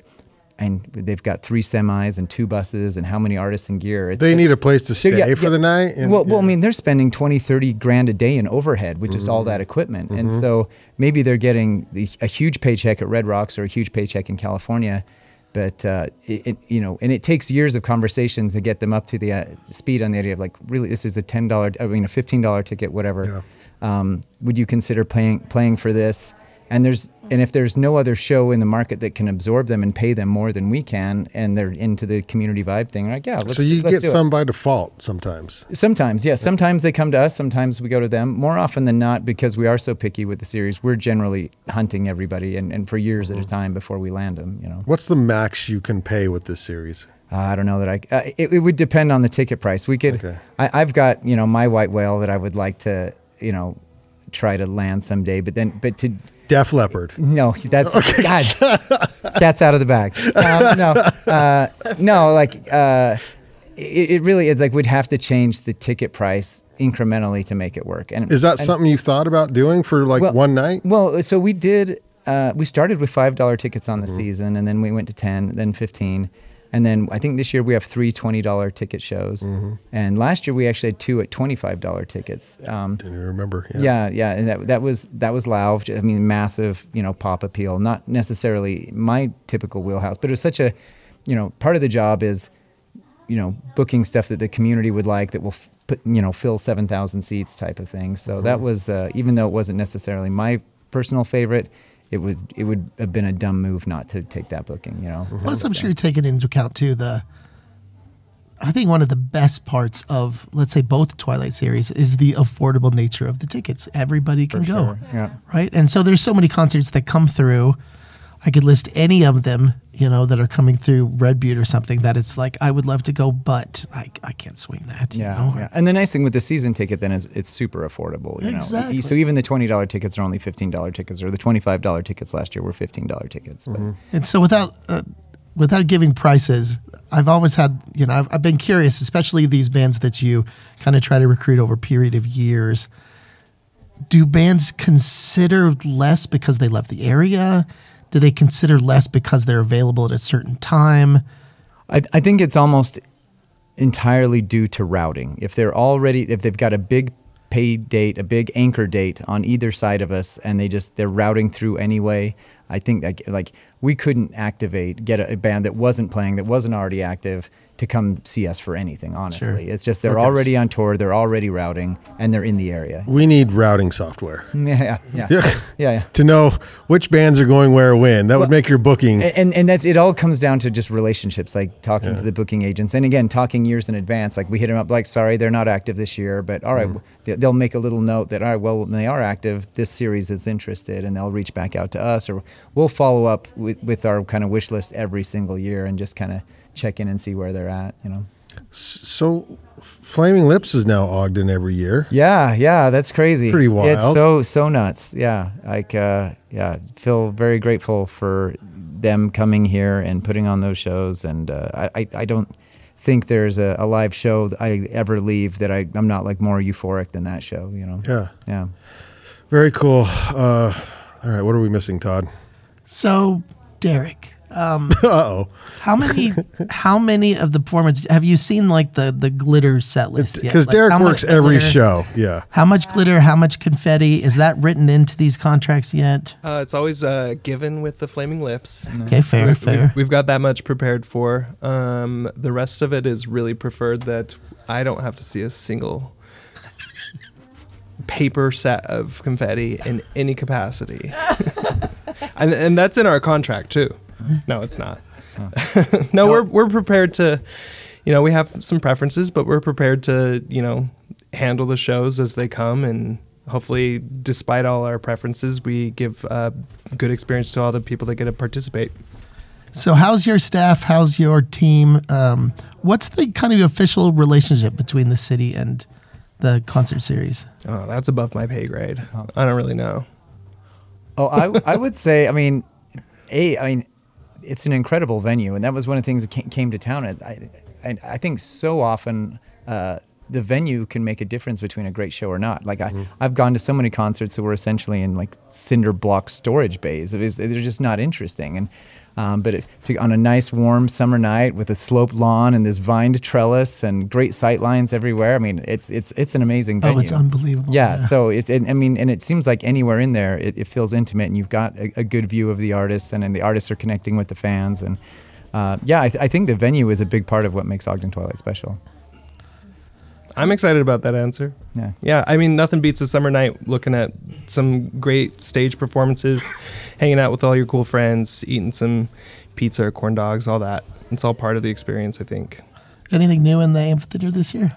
And they've got three semis and two buses and how many artists and gear. It's, They need a place to so, stay yeah, for yeah. the night. and- well, well, I mean, they're spending 20, 30 grand a day in overhead, which is all mm-hmm. that equipment. And mm-hmm. so maybe they're getting the, a huge paycheck at Red Rocks or a huge paycheck in California. But, uh, it, it, you know, and it takes years of conversations to get them up to the uh, speed on the idea of like, really, this is a $10, I mean, a $15 ticket, whatever. Um, would you consider playing, playing for this? And there's and if there's no other show in the market that can absorb them and pay them more than we can, and they're into the community vibe thing, like yeah, let's, so you get do it. some by default sometimes. Sometimes, yes. Sometimes they come to us. Sometimes we go to them. More often than not, because we are so picky with the series, we're generally hunting everybody and, and for years Mm-hmm. at a time before we land them. You know, What's the max you can pay with this series? uh, I don't know that I. Uh, it, it would depend on the ticket price. We could. Okay. I, I've got you know my white whale that I would like to you know try to land someday, but then but to Def Leppard. no, that's God. That's out of the bag. Um, no, [laughs] uh, no, like uh, it, it really is like we'd have to change the ticket price incrementally to make it work. And Is that and- something you thought about doing for like Well- one night? Well, so we did. Uh, we started with five dollar tickets on the Mm-hmm. season, and then we went to ten, then fifteen, and then I think this year we have three twenty dollar ticket shows. Mm-hmm. And last year we actually had two at twenty five dollar tickets. Um, Didn't even remember. yeah, yeah, and that that was that was Lauv. I mean, massive, you know, pop appeal. Not necessarily my typical wheelhouse, but it was such a, you know, part of the job is, you know, booking stuff that the community would like that will f- put, you know, fill seven thousand seats type of thing. So that was uh, even though it wasn't necessarily my personal favorite, it was it would have been a dumb move not to take that booking. You know. Plus, I'm sure you're taking into account too the. I think one of the best parts of, let's say, both Twilight series is the affordable nature of the tickets. Everybody can go, sure, yeah. right? And so there's so many concerts that come through. I could list any of them, you know, that are coming through Red Butte or something that it's like I would love to go, but I, I can't swing that. You Yeah, know? yeah. And the nice thing with the season ticket then is it's super affordable. You Exactly. know, so even the twenty dollar tickets are only fifteen dollar tickets, or the twenty five dollar tickets last year were fifteen dollar tickets. But And so without uh, without giving prices, I've always had you know I've, I've been curious, especially these bands that you kind of try to recruit over a period of years. Do bands consider less because they love the area? Do they consider less because they're available at a certain time? I, I think it's almost entirely due to routing. If they're already, if they've got a big pay date, a big anchor date on either side of us, and they just they're routing through anyway. I think like like we couldn't activate get a, a band that wasn't playing that wasn't already active to come see us for anything. Honestly, it's just they're Okay. already on tour, they're already routing, and they're in the area. We need routing software [laughs] Yeah, yeah, yeah, Yeah. yeah. yeah. to know which bands are going where when. That would make your booking. And, and and that's it. All comes down to just relationships, like talking to the booking agents, and again talking years in advance. Like we hit them up, like, sorry, they're not active this year, but all right, mm-hmm. they- they'll make a little note that all right, well, when they are active, this series is interested, and they'll reach back out to us, or we'll follow up with with our kind of wish list every single year and just kind of check in and see where they're at. You know. so, Flaming Lips is now Ogden every year. Yeah, yeah, that's crazy. Pretty wild. It's so so nuts. Yeah, like uh, yeah, feel very grateful for them coming here and putting on those shows. And uh, I, I I don't think there's a, a live show that I ever leave that I I'm not like more euphoric than that show. You know. Yeah. Yeah. Very cool. Uh, all right, what are we missing, Todd? So, Derek, [laughs] Uh oh. how many [laughs] how many of the performance have you seen like the the glitter set list yet? Because Like, Derek works every glitter- show. Yeah. How much glitter? How much confetti? Is that written into these contracts yet? Uh, it's always uh, given with the flaming lips. Okay, fair, We- fair. We've got that much prepared for. Um, the rest of it is really preferred that I don't have to see a single [laughs] paper set of confetti in any capacity. and and that's in our contract too. No, it's not. [laughs] no, we're we're prepared to you know, we have some preferences, but we're prepared to, you know, handle the shows as they come and hopefully despite all our preferences, we give a good experience to all the people that get to participate. So, how's your staff? How's your team? Um, what's the kind of official relationship between the city and the concert series? Oh, that's above my pay grade. I don't really know. Oh, I, I would say, I mean, a, I mean, it's an incredible venue, and that was one of the things that came, to town. I, I, I think so often uh, the venue can make a difference between a great show or not. Like I, I've gone to so many concerts that were essentially in like cinder block storage bays. It was, they're just not interesting. And um, but it, to, on a nice warm summer night with a sloped lawn and this vined trellis and great sight lines everywhere, I mean, it's it's it's an amazing venue. Oh, it's unbelievable. Yeah, so it's it, I mean, and it seems like anywhere in there, it, it feels intimate, and you've got a, a good view of the artists, and, and the artists are connecting with the fans, and uh, yeah, I, th- I think the venue is a big part of what makes Ogden Twilight special. I'm excited about that answer. Yeah. Yeah, I mean, nothing beats a summer night looking at some great stage performances, [laughs] hanging out with all your cool friends, eating some pizza or corn dogs, all that. It's all part of the experience, I think. Anything new in the amphitheater this year?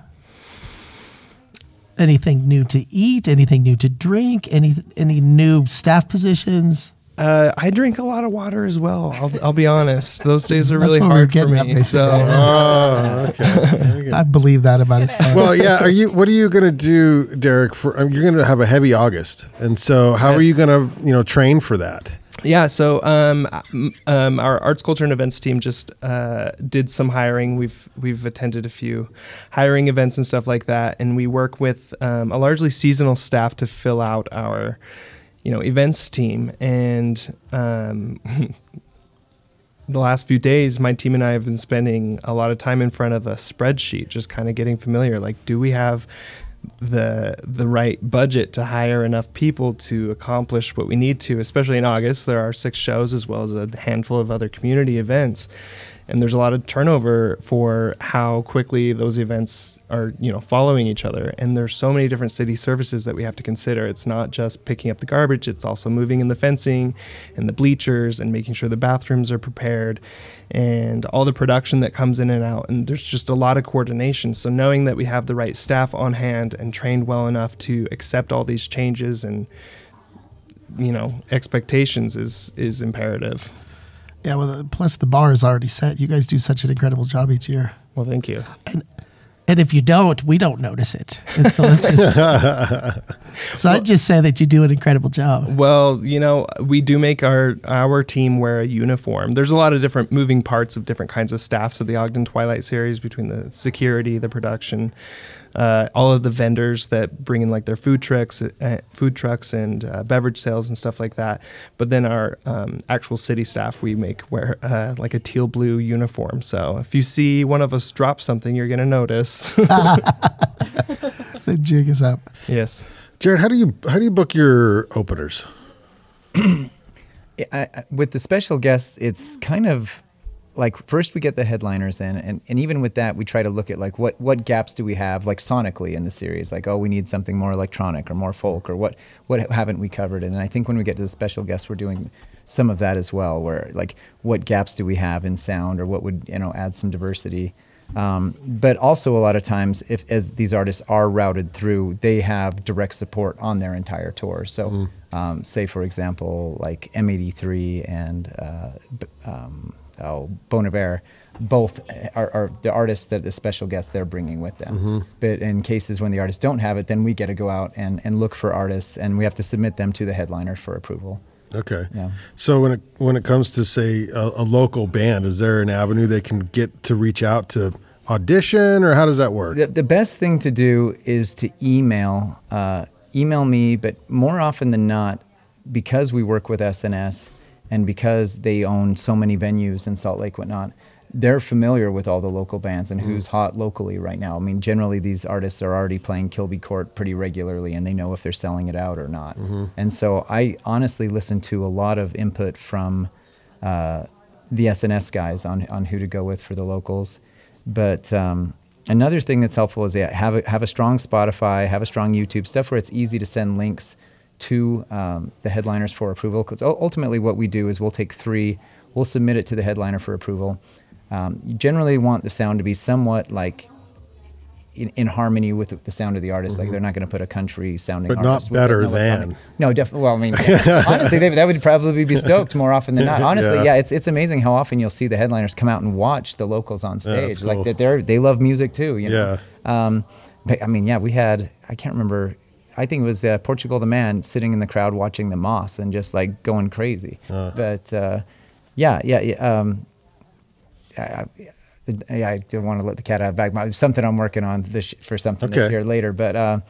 Anything new to eat? Anything new to drink? Any any new staff positions? Uh, I drink a lot of water as well. I'll, I'll be honest; those days are really what we're hard for me. So, Oh, okay. [laughs] I believe that about his friend. well, yeah. Are you? What are you going to do, Derek? For um, you're going to have a heavy August, and so how are you going to, you know, train for that? Yeah, so um, um, our arts, culture, and events team just uh, did some hiring. We've we've attended a few hiring events and stuff like that, and we work with um, a largely seasonal staff to fill out our, you know, events team. And um, [laughs] the last few days, my team and I have been spending a lot of time in front of a spreadsheet, just kind of getting familiar. Like, do we have the the right budget to hire enough people to accomplish what we need to especially in August there are six shows as well as a handful of other community events and there's a lot of turnover for how quickly those events are you know following each other. And there's so many different city services that we have to consider. It's not just picking up the garbage it's also moving in the fencing and the bleachers and making sure the bathrooms are prepared and all the production that comes in and out. And there's just a lot of coordination. So knowing that we have the right staff on hand and trained well enough to accept all these changes and you know expectations is is imperative. Yeah, well, plus the bar is already set. You guys do such an incredible job each year. well thank you. And if you don't, we don't notice it. And so let's just. [laughs] so I'd just say that you do an incredible job. Well, you know, we do make our our team wear a uniform. There's a lot of different moving parts of different kinds of staffs of the Ogden Twilight series between the security, the production, uh, all of the vendors that bring in like their food trucks, uh, food trucks and uh, beverage sales and stuff like that. But then our um, actual city staff, we make wear uh, like a teal blue uniform. So if you see one of us drop something, you're gonna notice. [laughs] The jig is up. yes. Jared, how do you how do you book your openers? [clears throat] I, I, with the special guests, it's kind of like first we get the headliners in, and, and even with that, we try to look at like what what gaps do we have like sonically in the series? Like oh, we need something more electronic or more folk, or what what haven't we covered? And I think when we get to the special guests, we're doing some of that as well, where like what gaps do we have in sound, or what would you know add some diversity. Um, but also a lot of times, if as these artists are routed through, they have direct support on their entire tour. So, um, say for example, like M83 and uh, um, oh, Bon Iver, both are, are the artists that the special guests they're bringing with them. But in cases when the artists don't have it, then we get to go out and, and look for artists, and we have to submit them to the headliners for approval. Okay. Yeah. So when it when it comes to say a, a local band, is there an avenue they can get to reach out to audition, or how does that work? The, the best thing to do is to email, uh, email me, but more often than not, because we work with SNS and because they own so many venues in Salt Lake, whatnot, they're familiar with all the local bands and who's hot locally right now. I mean, generally these artists are already playing Kilby Court pretty regularly, and they know if they're selling it out or not. And so I honestly listen to a lot of input from uh, the SNS guys on on who to go with for the locals. But um, another thing that's helpful is yeah, have a, have a strong Spotify, have a strong YouTube stuff where it's easy to send links to um, the headliners for approval. Because ultimately, what we do is we'll take three, we'll submit it to the headliner for approval. Um, you generally want the sound to be somewhat like in, in harmony with the sound of the artist. Like they're not going to put a country sounding, Mm-hmm. But not better no than. No, definitely. Well, I mean, [laughs] honestly, they, that would probably be stoked more often than not. [laughs] Honestly, Yeah. yeah, it's it's amazing how often you'll see the headliners come out and watch the locals on Yeah, stage. Like cool. that, they're they love music too. You know? Yeah. Um, but I mean, yeah, we had I can't remember. I think it was uh, Portugal the Man sitting in the crowd watching the Moss and just like going crazy. But uh, yeah, yeah, yeah. Um, I, I, yeah, I don't want to let the cat out of the bag. It's something I'm working on this for something Okay. this year later. But uh,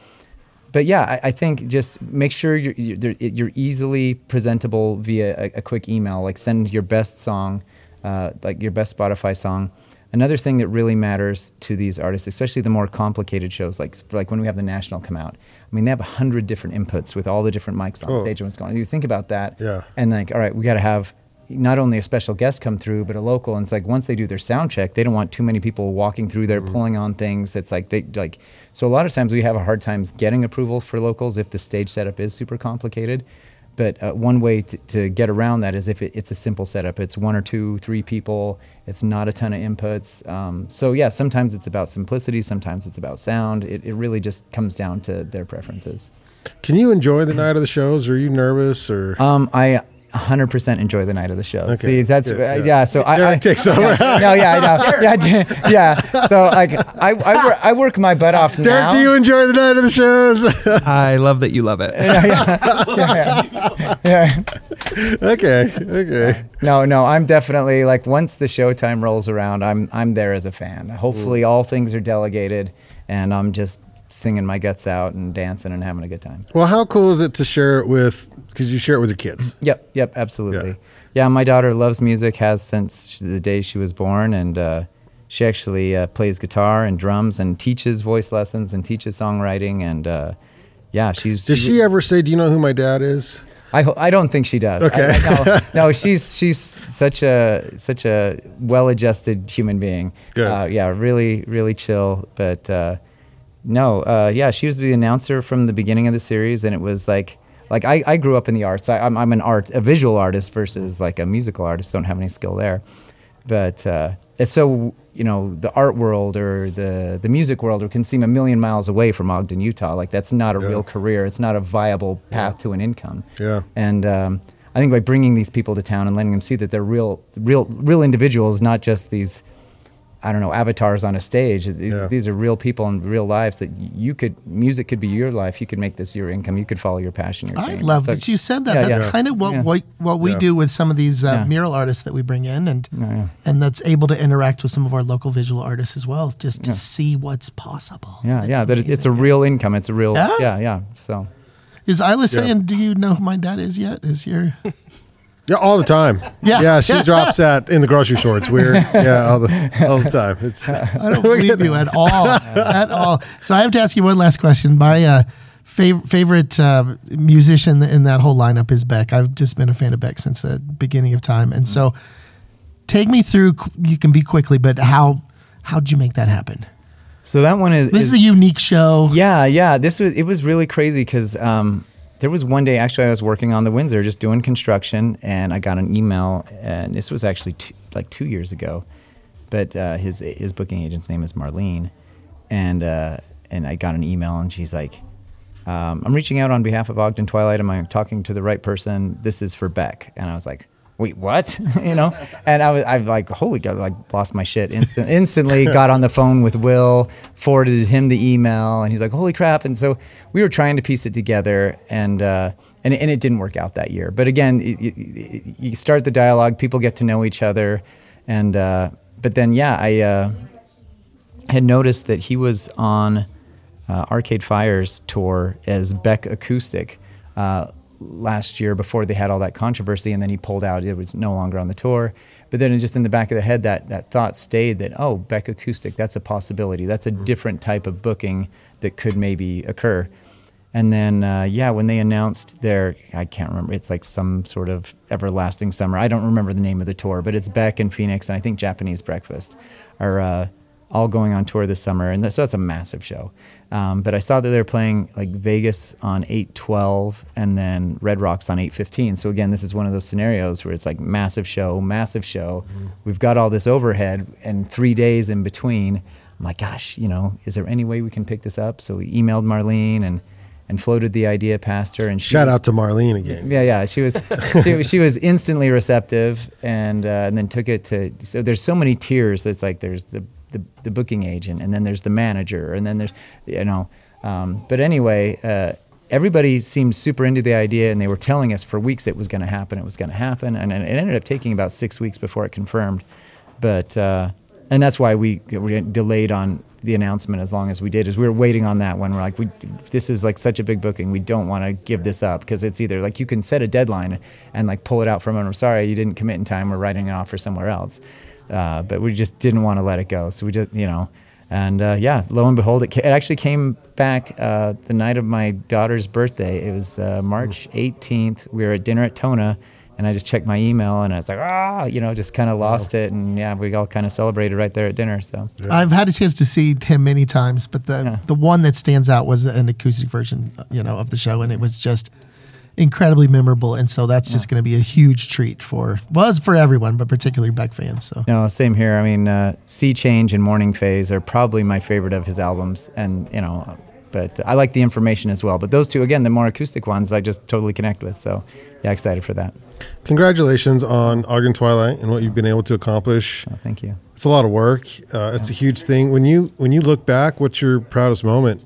but yeah, I, I think just make sure you're you're, you're easily presentable via a, a quick email. Like send your best song, uh, like your best Spotify song. Another thing that really matters to these artists, especially the more complicated shows, like like when we have the national come out. I mean, they have a hundred different inputs with all the different mics on Oh. stage and what's going on. You think about that, Yeah. and like, all right, we got to have not only a special guest come through, but a local. And it's like once they do their sound check, they don't want too many people walking through there mm-hmm. pulling on things. It's like they like. So a lot of times we have a hard times getting approval for locals if the stage setup is super complicated. But uh, one way to, to get around that is if it, it's a simple setup. It's one or two, three people. It's not a ton of inputs. Um, so yeah, sometimes it's about simplicity. Sometimes it's about sound. It, it really just comes down to their preferences. Can you enjoy the night of the shows? Are you nervous or? Um, I 100% enjoy the night of the show. Okay. See, that's Good, uh, yeah. yeah. So I, Derek I takes [laughs] over. no, yeah, I know. [laughs] Yeah, yeah. So like, I I work, I work my butt off now. Derek, now. do you enjoy the night of the shows? [laughs] I love that you love it. yeah. yeah. okay, okay. No, no, I'm definitely like once the showtime rolls around, I'm I'm there as a fan. Hopefully, all things are delegated, and I'm just singing my guts out and dancing and having a good time. Well, how cool is it to share it with? Because you share it with your kids. [clears throat] Yep, yep, absolutely. Yeah. Yeah, my daughter loves music, has since the day she was born, and uh, she actually uh, plays guitar and drums and teaches voice lessons and teaches songwriting. And uh, yeah, she's. Does she ever say, "Do you know who my dad is"? I, ho- I don't think she does. I- Okay. I- no, [laughs] no, she's she's such a such a well-adjusted human being. Good. Uh, yeah, really really chill. But uh, no, uh, yeah, she was the announcer from the beginning of the series, and it was like like I, I grew up in the arts. I, I'm I'm an art a visual artist versus like a musical artist. Don't have any skill there. But uh, it's so you know the art world or the the music world can seem a million miles away from Ogden, Utah. Like that's not a Yeah. real career. It's not a viable path to an income. Yeah. And um, I think by bringing these people to town and letting them see that they're real, real, real individuals, not just these, I don't know, avatars on a stage. These, Yeah. these are real people in real lives that you could, music could be your life. You could make this your income. You could follow your passion. Your I dream. love So- that you said that. Yeah, That's yeah. kind of what what, what we do with some of these uh, mural artists that we bring in, and and that's able to interact with some of our local visual artists as well, just to see what's possible. Yeah, It's yeah. That it- it's a real income. It's a real, Yeah? yeah, yeah. So Is Isla saying, "Do you know who my dad is yet?" Is your Yeah, all the time. Yeah. yeah. She drops that in the grocery store. It's weird. Yeah, all the all the time. It's [laughs] I don't [laughs] believe you at all, [laughs] at all. So I have to ask you one last question. My uh, fav- favorite uh, musician in that whole lineup is Beck. I've just been a fan of Beck since the beginning of time, and so take me through. You can be quickly, but how how'd you make that happen? so that one is This is, a unique show. Yeah, yeah. This was it was really crazy because um, there was one day actually I was working on the Windsor, just doing construction, and I got an email, and this was actually two, like two years ago, but uh, his his booking agent's name is Marlene, and uh, and I got an email, and she's like. Um, I'm reaching out on behalf of Ogden Twilight. Am I talking to the right person? This is for Beck. And I was like, wait, what? [laughs] you know? And I was, I like, holy God, like lost my shit instant, instantly. [laughs] got on the phone with Will, forwarded him the email, and he's like, holy crap. And so we were trying to piece it together, and uh, and and it didn't work out that year. But again, it, it, it- you start the dialogue, people get to know each other, and uh, but then yeah, I. Uh, had noticed that he was on uh, Arcade Fire's tour as Beck Acoustic uh, last year before they had all that controversy, and then he pulled out. It was no longer on the tour. But then, just in the back of the head, that that thought stayed that oh, Beck Acoustic, that's a possibility. That's a different type of booking that could maybe occur. And then, uh, yeah, when they announced their, I can't remember, it's like some sort of everlasting summer. I don't remember the name of the tour, but it's Beck and Phoenix, and I think Japanese Breakfast are uh, all going on tour this summer. And so that's a massive show. Um, but I saw that they're playing like Vegas on 812 and then Red Rocks on 815. So again, this is one of those scenarios where it's like massive show, massive show. We've got all this overhead and three days in between. I'm like, gosh, you know, is there any way we can pick this up? So we emailed Marlene and and floated the idea past her. And she Shout was- out to Marlene again. yeah, yeah. She was [laughs] she, was- she was instantly receptive, and uh, and then took it to. So there's so many tiers. That's like there's the, the the booking agent, and then there's the manager, and then there's you know. Um, but anyway, uh, everybody seemed super into the idea, and they were telling us for weeks it was going to happen. It was going to happen, and, and it ended up taking about six weeks before it confirmed. But uh, and that's why we, we delayed on the announcement as long as we did is we were waiting on that one we're like we this is like such a big booking we don't want to give this up because it's either like you can set a deadline and like pull it out from under sorry you didn't commit in time we're writing it off for somewhere else uh, but we just didn't want to let it go so we just you know and uh, yeah lo and behold it, ca- it actually came back uh, the night of my daughter's birthday it was uh, march 18th we were at dinner at tona and I just checked my email and I was like, ah, you know, just kind of lost it. And yeah, we all kind of celebrated right there at dinner. So I've had a chance to see him many times, but the Yeah. the one that stands out was an acoustic version, you know, of the show, and it was just incredibly memorable. And so that's just going to be a huge treat for was for everyone, but particularly Beck fans. So No, same here. I mean, uh, Sea Change and Morning Phase are probably my favorite of his albums, and you know, but I like the information as well. But those two, again, the more acoustic ones, I just totally connect with. So, yeah, excited for that. Congratulations on Ogden Twilight and what you've been able to accomplish. Oh, thank you. It's a lot of work. Uh, it's a huge thing. When you when you look back, what's your proudest moment?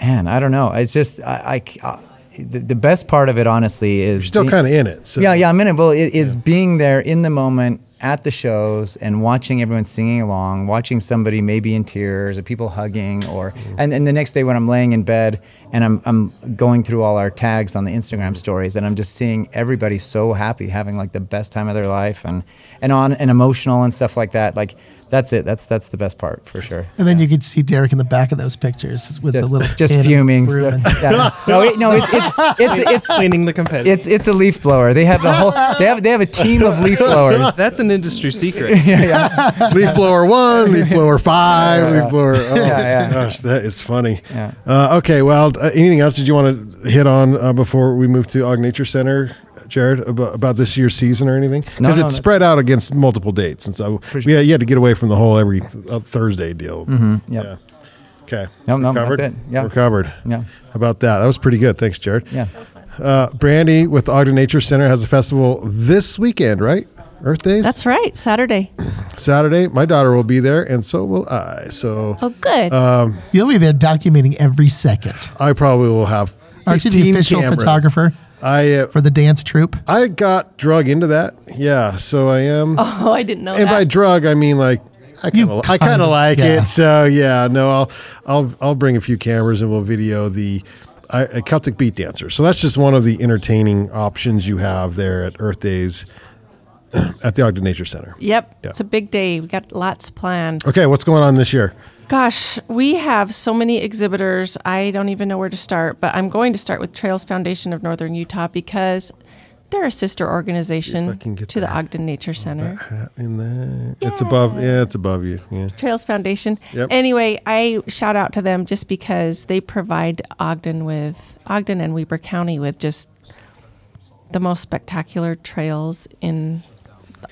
Man, I don't know. It's just I, I- I- uh, the, the best part of it, honestly, is You're still kind of in it. So. Yeah, yeah, I'm in it. Well, it is being there in the moment at the shows and watching everyone singing along, watching somebody maybe in tears or people hugging, or mm-hmm. and, and the next day when I'm laying in bed and I'm I'm going through all our tags on the Instagram stories and I'm just seeing everybody so happy, having like the best time of their life and and on and emotional and stuff like that. Like that's it. That's that's the best part for sure. and then you could see Derek in the back of those pictures with Just, the little just fuming. broom Yeah. No, it, no, it, it's it's it's Cleaning the confetti. it's it's a leaf blower. They have a whole they have they have a team of leaf blowers. [laughs] That's an industry secret. [laughs] Yeah, [laughs] leaf blower one, leaf blower five, leaf blower. Oh Yeah, yeah. gosh, that is funny. Yeah. Uh, okay, well, uh, anything else did you want to hit on uh, before we move to Og Nature Center, Jared, about, about this year's season or anything? Because no, it's no. spread out against multiple dates, and so we had, you had to get away from the whole every uh, Thursday deal. Mm-hmm. Yep. Yeah. Okay. No, no, We're covered. that's it. Yeah. We're covered. Yeah. How about that? That was pretty good. Thanks, Jared. Yeah. Uh, Brandi with the Ogden Nature Center has a festival this weekend, right? Earth Days. That's right, Saturday. Saturday. My daughter will be there, and so will I. So Oh, good. Um, You'll be there documenting every second. I probably will have. Aren't you the official cameras. photographer I uh, for the dance troupe? I got drug into that. Yeah, so I am. [laughs] oh, I didn't know and by drug, I mean like I kind of I kind kinda- like yeah. it. So yeah, no, I'll I'll I'll bring a few cameras and we'll video the I, a Celtic beat dancer. So that's just one of the entertaining options you have there at Earth Days [clears throat] at the Ogden Nature Center. Yep, Yeah. it's a big day. We got lots planned. Okay, what's going on this year? Gosh, we have so many exhibitors. I don't even know where to start, but I'm going to start with Trails Foundation of Northern Utah because they're a sister organization to the. Ogden Nature Center. Hat in there. Yeah. It's above. Yeah, it's above you. Yeah. Trails Foundation. Yep. Anyway, I shout out to them just because they provide Ogden with Ogden and Weber County with just the most spectacular trails in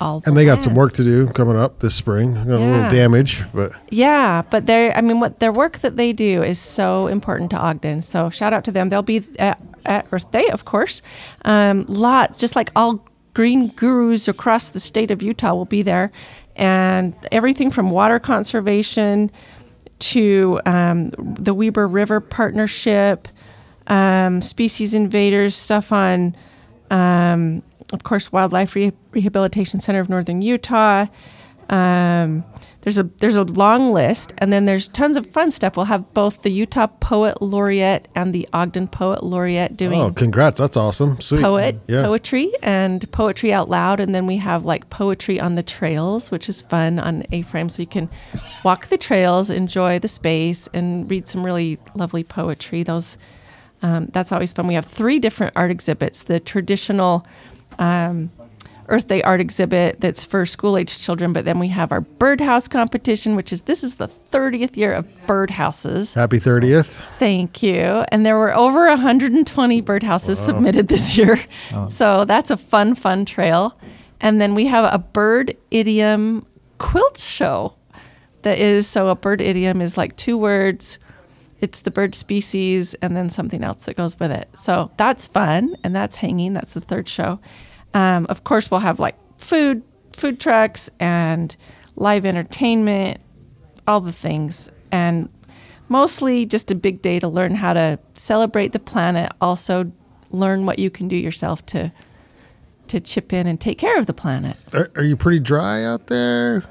all. the And they got some work to do coming up this spring. Got a little damage, but Yeah, but they're I mean what their work that they do is so important to Ogden. So shout out to them. They'll be at, at Earth Day, of course. Um, lots, just like all green gurus across the state of Utah will be there, and everything from water conservation to um, the Weber River Partnership, um, Species Invaders stuff on um, of course, Wildlife Re- Rehabilitation Center of Northern Utah. Um, there's a there's a long list, and then there's tons of fun stuff. We'll have both the Utah Poet Laureate and the Ogden Poet Laureate doing oh, congrats! That's awesome. Sweet. poet Yeah. poetry and poetry out loud, and then we have like poetry on the trails, which is fun on A-frame, so you can walk the trails, enjoy the space, and read some really lovely poetry. Those um, that's always fun. We have three different art exhibits: the traditional. Um, Earth Day art exhibit that's for school age children, but then we have our birdhouse competition, which is this is the 30th year of birdhouses. Happy thirtieth. Thank you. And there were over 120 birdhouses submitted this year. So that's a fun, fun trail. And then we have a bird idiom quilt show that is so a bird idiom is like two words. It's the bird species and then something else that goes with it. So that's fun and that's hanging. That's the third show. Um, of course, we'll have like food, food trucks, and live entertainment, all the things, and mostly just a big day to learn how to celebrate the planet. Also, learn what you can do yourself to to chip in and take care of the planet. Are, are you pretty dry out there?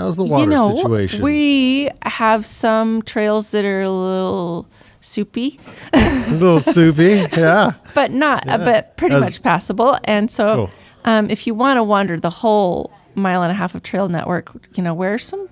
How's the water you know, situation? we have some trails that are a little soupy, a little soupy, [laughs] yeah. but not, uh, but pretty As- much passable. And so, Cool. um, if you want to wander the whole mile and a half of trail network, you know, wear some,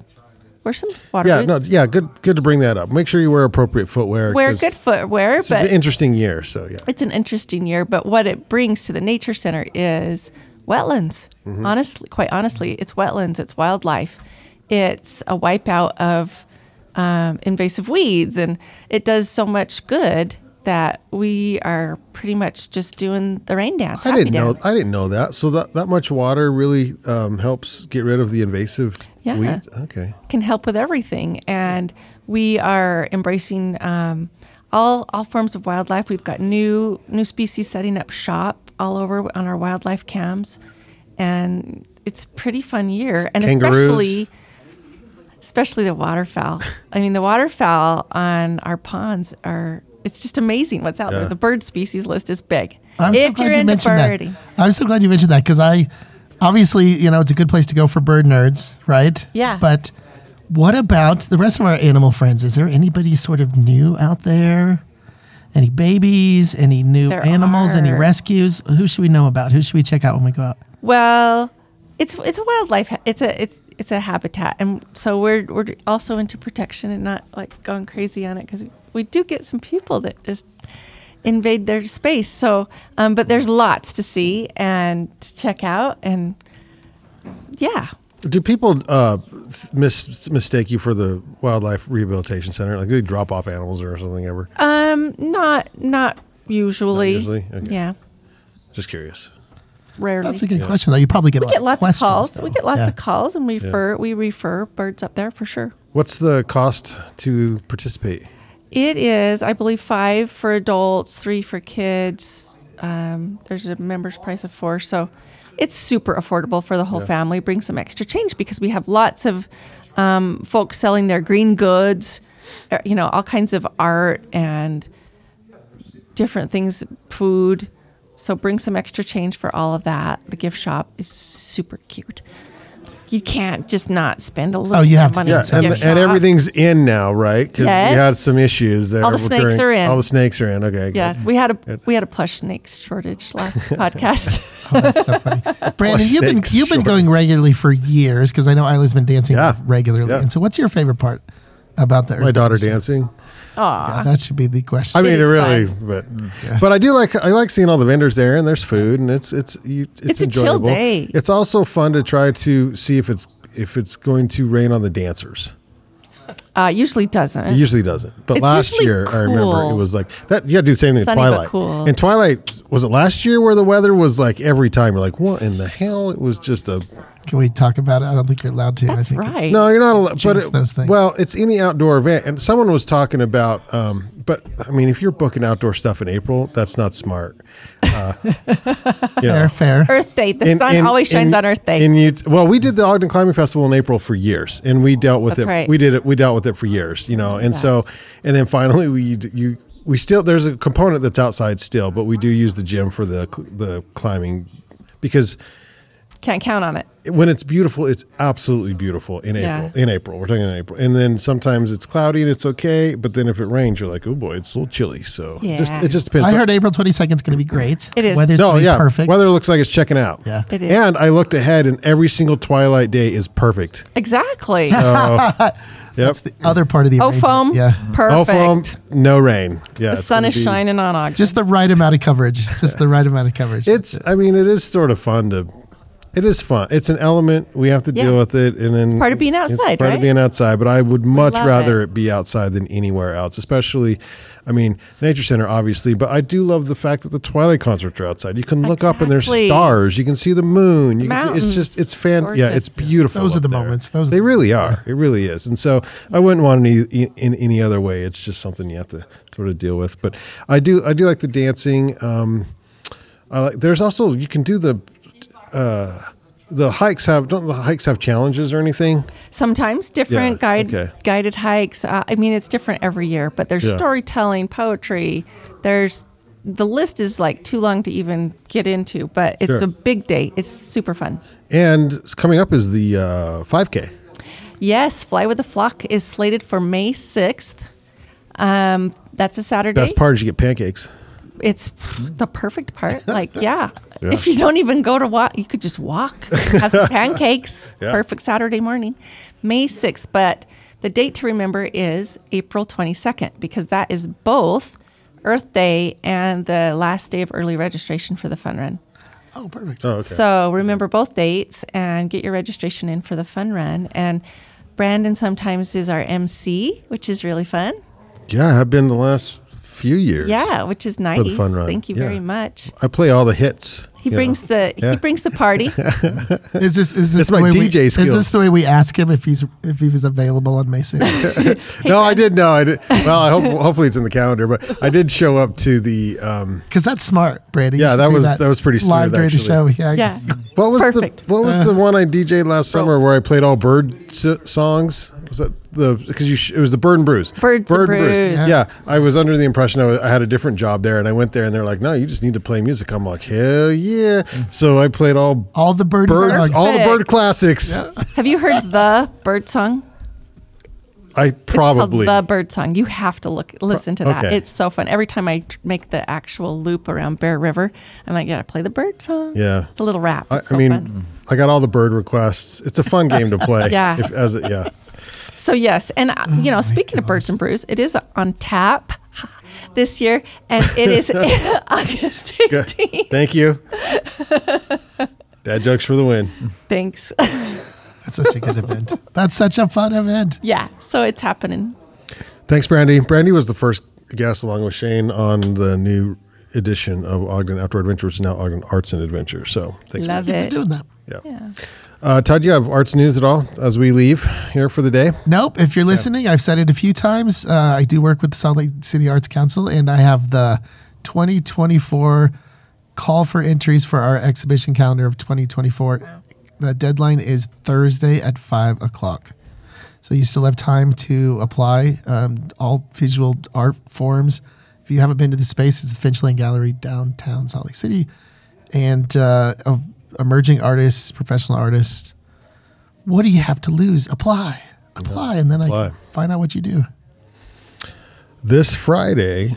wear some water Yeah, no, yeah, good, good to bring that up. Make sure you wear appropriate footwear. Wear good footwear, It's but an interesting year, so yeah. it's an interesting year, but what it brings to the nature center is wetlands. Mm-hmm. Honestly, quite honestly, it's wetlands, it's wildlife, it's a wipeout of um, invasive weeds, and it does so much good that we are pretty much just doing the rain dance. I didn't know. dance. I didn't know that. So that that much water really um, helps get rid of the invasive Yeah. weeds. Okay. can help with everything. And we are embracing um, all all forms of wildlife. We've got new new species setting up shop all over on our wildlife cams, and it's a pretty fun year. And Kangaroos. especially especially the waterfowl. [laughs] I mean, the waterfowl on our ponds are. It's just amazing what's out Yeah. there. The bird species list is big. I'm so if glad you're you into mentioned birding, that. I'm so glad you mentioned that because I, obviously, you know, it's a good place to go for bird nerds, right? Yeah. But what about the rest of our animal friends? Is there anybody sort of new out there? Any babies? Any new There animals? Any rescues? Who should we know about? Who should we check out when we go out? Well, it's it's a wildlife. It's a it's it's a habitat, and so we're we're also into protection and not like going crazy on it because we do get some people that just invade their space. So, um, but there's lots to see and to check out, and yeah, Do people uh, mis- mistake you for the wildlife rehabilitation center? Like, they drop off animals or something ever? um, not not usually. usually? Okay. Yeah, Just curious. Rarely. That's a good question, though. You probably get a we lot get of lots of calls. though. We get lots Yeah. of calls, and we refer we refer birds up there for sure. What's the cost to participate? It is, I believe, five for adults, three for kids. Um, there's a member's price of four, so it's super affordable for the whole family. Bring some extra change because we have lots of um, folks selling their green goods, uh, you know, all kinds of art and different things, food. So bring some extra change for all of that. The gift shop is super cute. You can't just not spend a little Oh, you have to money. Yeah, at the and, gift and shop. everything's in now, right? Because we had some issues there. All the snakes during- are in. All the snakes are in. Okay. good. Yes, we had a we had a plush snakes shortage last [laughs] podcast. [laughs] Oh, that's so funny. [laughs] Brandon, you've been you've been going regularly for years because I know Isla's been dancing Yeah. regularly. Yeah. And so, what's your favorite part about the My Earth daughter Day? dancing. Aw, That should be the question. I mean, It it, is really, fun. but but I do like I like seeing all the vendors there, and there's food, and it's it's you, it's, It's a chill enjoyable. day. It's also fun to try to see if it's if it's going to rain on the dancers. uh, usually doesn't. It usually doesn't, but It's last usually year I remember cool. it was like that. You got to do the same thing in Sunny but Twilight. cool. In Twilight, was it last year where the weather was like every time you're like, what in the hell? It was just a Can we talk about it? I don't think you're allowed to. I That's think it's- right. No, you're not allowed. But Jinx it, those things. well, it's any outdoor event, and someone was talking about. Um, but I mean, if you're booking outdoor stuff in April, that's not smart. Uh, [laughs] you know. Fair, fair. Earth Day. The In- sun in- always shines in- on Earth Day. in Ut- well, we did the Ogden Climbing Festival in April for years, and we dealt with That's it. right. We did it. We dealt with it for years, you know. And so, and then finally, we you we still there's a component that's outside still, but we do use the gym for the the climbing because Can't count on it. when it's beautiful, it's absolutely beautiful in Yeah. April. In April, we're talking in April, and then sometimes it's cloudy and it's okay, but then if it rains, you're like, oh boy, it's a little chilly. So just, it just depends. I heard April 22nd is going to be great. It is. Weather's no, going to be yeah, perfect. weather looks like it's checking out. Yeah. It is. And I looked ahead, and every single twilight day is perfect. Exactly. [laughs] Yep. That's the other part of the oh, foam. Yeah. Oh, Perfect. foam, no rain. Yeah, the sun is be- shining on Ogden. Just the right amount of coverage. Just the right amount of coverage. It's. I mean, it is sort of fun to It is fun. It's an element. We have to deal with it, and then it's part of being outside, part right? of being outside. But I would much rather it. it. be outside than anywhere else. Especially, I mean, nature center obviously, but I do love the fact that the Twilight concerts are outside. You can look up and there's stars. You can see the moon. You can see, it's just it's fan. Yeah, it's beautiful. Those are the there. moments. Those are they the really moments, are. It really is. And so I wouldn't want any in, in any other way. It's just something you have to sort of deal with. But I do I do like the dancing. Um, I like. There's also you can do the. Uh, the hikes have don't the hikes have challenges or anything? Sometimes different Yeah, guide okay. guided hikes. Uh, I mean, it's different every year, but there's Yeah. storytelling, poetry. There's the list is like too long to even get into, but it's Sure. a big day. It's super fun. And coming up is the uh, 5K. Yes, Fly with the Flock is slated for May 6th. Um, that's a Saturday. Best part is you get pancakes. It's the perfect part. Like, [laughs] yeah. Yeah. If you don't even go to walk, you could just walk, have some [laughs] pancakes. Yeah. Perfect Saturday morning. May 6th. But the date to remember is April 22nd because that is both Earth Day and the last day of early registration for the fun run. Oh, perfect. Oh, okay. So remember both dates and get your registration in for the fun run. And Brandon sometimes is our MC, which is really fun. yeah, I've been the last few years. Yeah, which is nice. the fun run. Thank you Yeah. very much. I play all the hits. He brings know. the Yeah. he brings the party. [laughs] Is this is this It's the my way we, DJ Is this the way we ask him if he's if he was available on May 6th? [laughs] no, I did know. I did. Well, I hope hopefully it's in the calendar, but I did show up to the. Um, Because that's smart, Brady. Yeah, that was- that was pretty smooth, live during the show. Yeah, yeah. what was Perfect. the What was the one I DJ'd last summer where I played all bird s- songs? Was that the because you sh- it was the Bird and Brews. Birds and Bird and Brews. Yeah. I was under the impression I, was, I had a different job there, and I went there, and they're like, "No, you just need to play music." I'm like, "Hell yeah!" So I played all All the bird birds, all the bird classics. Have you heard the bird song? I probably called the bird song. You have to look listen to that. okay. It's so fun. Every time I tr- make the actual loop around Bear River, I'm like, yeah, play the bird song. yeah. It's a little rap. I, so I mean, fun. I got all the bird requests. It's a fun game to play. [laughs] Yeah. If, as it, yeah. So yes, and uh, Oh you know, speaking of birds and brews, it is on tap this year, and it is [laughs] August Good. 18th. Thank you. Dad jokes for the win. Thanks. That's such a good event. That's such a fun event. yeah, so it's happening. Thanks, Brandi. Brandi was the first guest, along with Shane, on the new edition of Ogden Outdoor Adventure, which is now Ogden Arts and Adventure. So thanks. Love Keep it. doing that. Yeah. Yeah. Uh, Todd, do you have arts news at all as we leave here for the day? Nope. If you're listening, I've said it a few times. Uh, I do work with the Salt Lake City Arts Council, and I have the 2024 call for entries for our exhibition calendar of 2024. The deadline is Thursday at five o'clock. So you still have time to apply. Um, all visual art forms. If you haven't been to the space, it's the Finch Lane Gallery downtown Salt Lake City, and uh, of emerging artists, professional artists. What do you have to lose? Apply, apply, and then I Apply. can find out what you do. This Friday,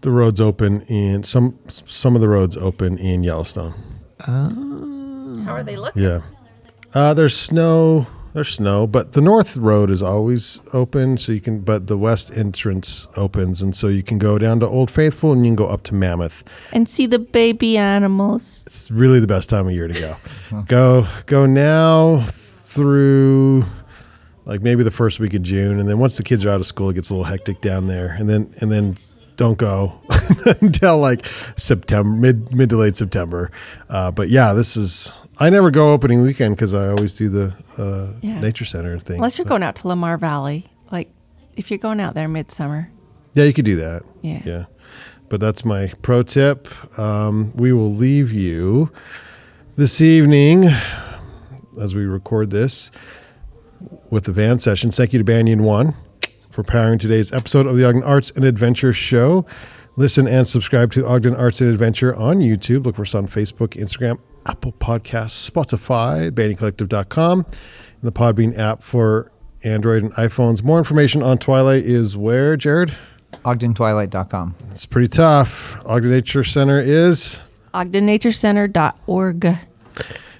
the roads open in some some of the roads open in Yellowstone. How are they looking? Yeah. Uh, there's snow. There's snow, but the north road is always open, so you can. But the west entrance opens, and so you can go down to Old Faithful, and you can go up to Mammoth. And see the baby animals. It's really the best time of year to go. [laughs] go go now through like maybe the first week of June, and then once the kids are out of school, it gets a little hectic down there, and then and then don't go [laughs] until like September, mid mid to late September. Uh, but yeah, this is. I never go opening weekend because I always do the uh, Yeah. nature center thing. Unless you're But- going out to Lamar Valley, like if you're going out there midsummer. Yeah, you could do that. Yeah. Yeah. But that's my pro tip. Um, we will leave you this evening as we record this with the van session. Thank you to Banyan One for powering today's episode of the Ogden Arts and Adventure Show. Listen and subscribe to Ogden Arts and Adventure on YouTube. Look for us on Facebook, Instagram, Apple Podcasts, Spotify, BanyanCollective.com, and the Podbean app for Android and iPhones. More information on Twilight is where, Jared? OgdenTwilight.com. It's pretty tough. Ogden Nature Center is. OgdenNatureCenter.org.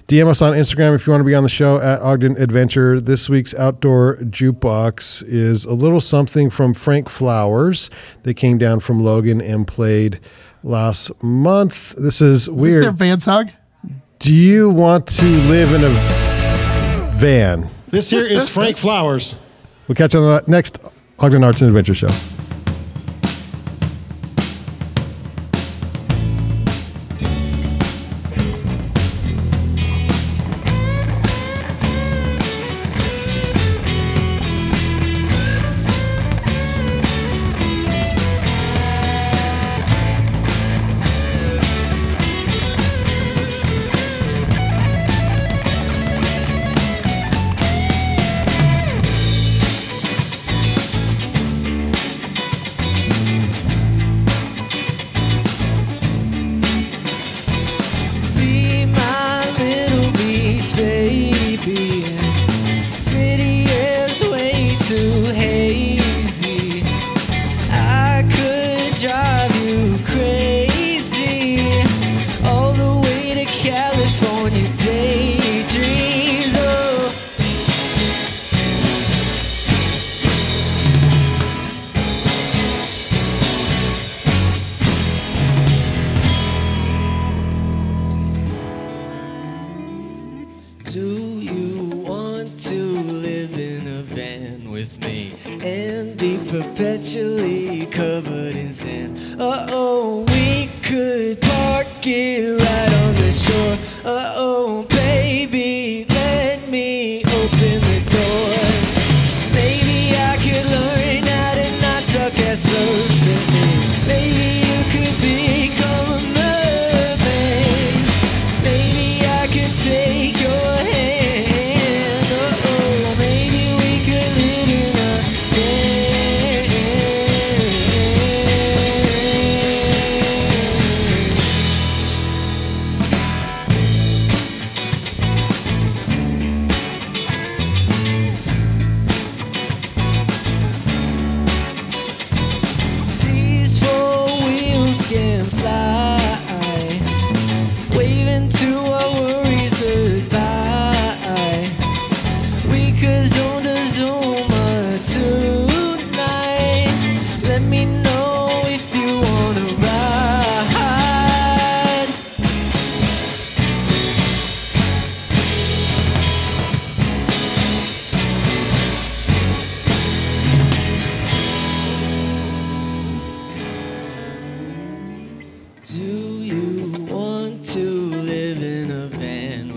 DM us on Instagram if you want to be on the show at Ogden Adventure. This week's outdoor jukebox is a little something from Frank Flowers. They came down from Logan and played last month. This is Is weird. this their van song? Do you want to live in a van? This here is [laughs] Frank Flowers. We'll catch you on the next Ogden Arts and Adventure Show.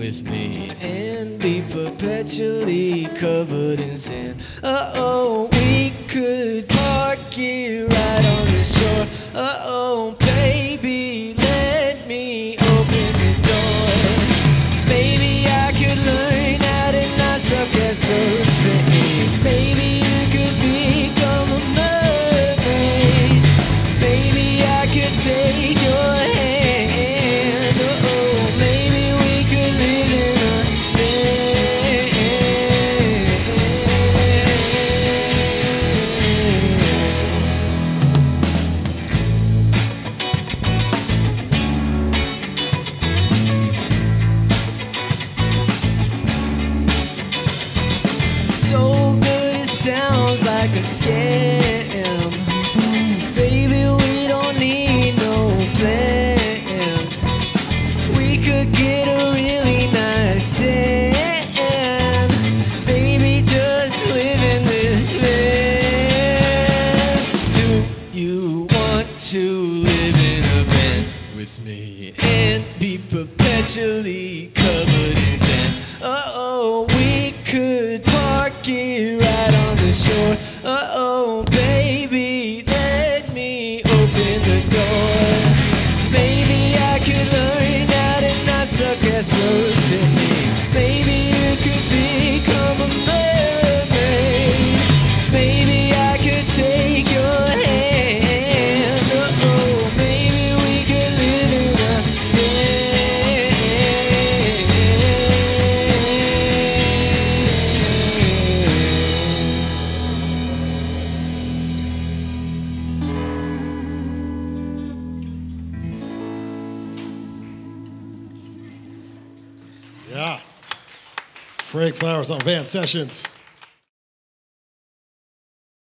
with me and be perpetually covered in sand. Uh oh, we could park it right on the shore. Uh oh. sessions.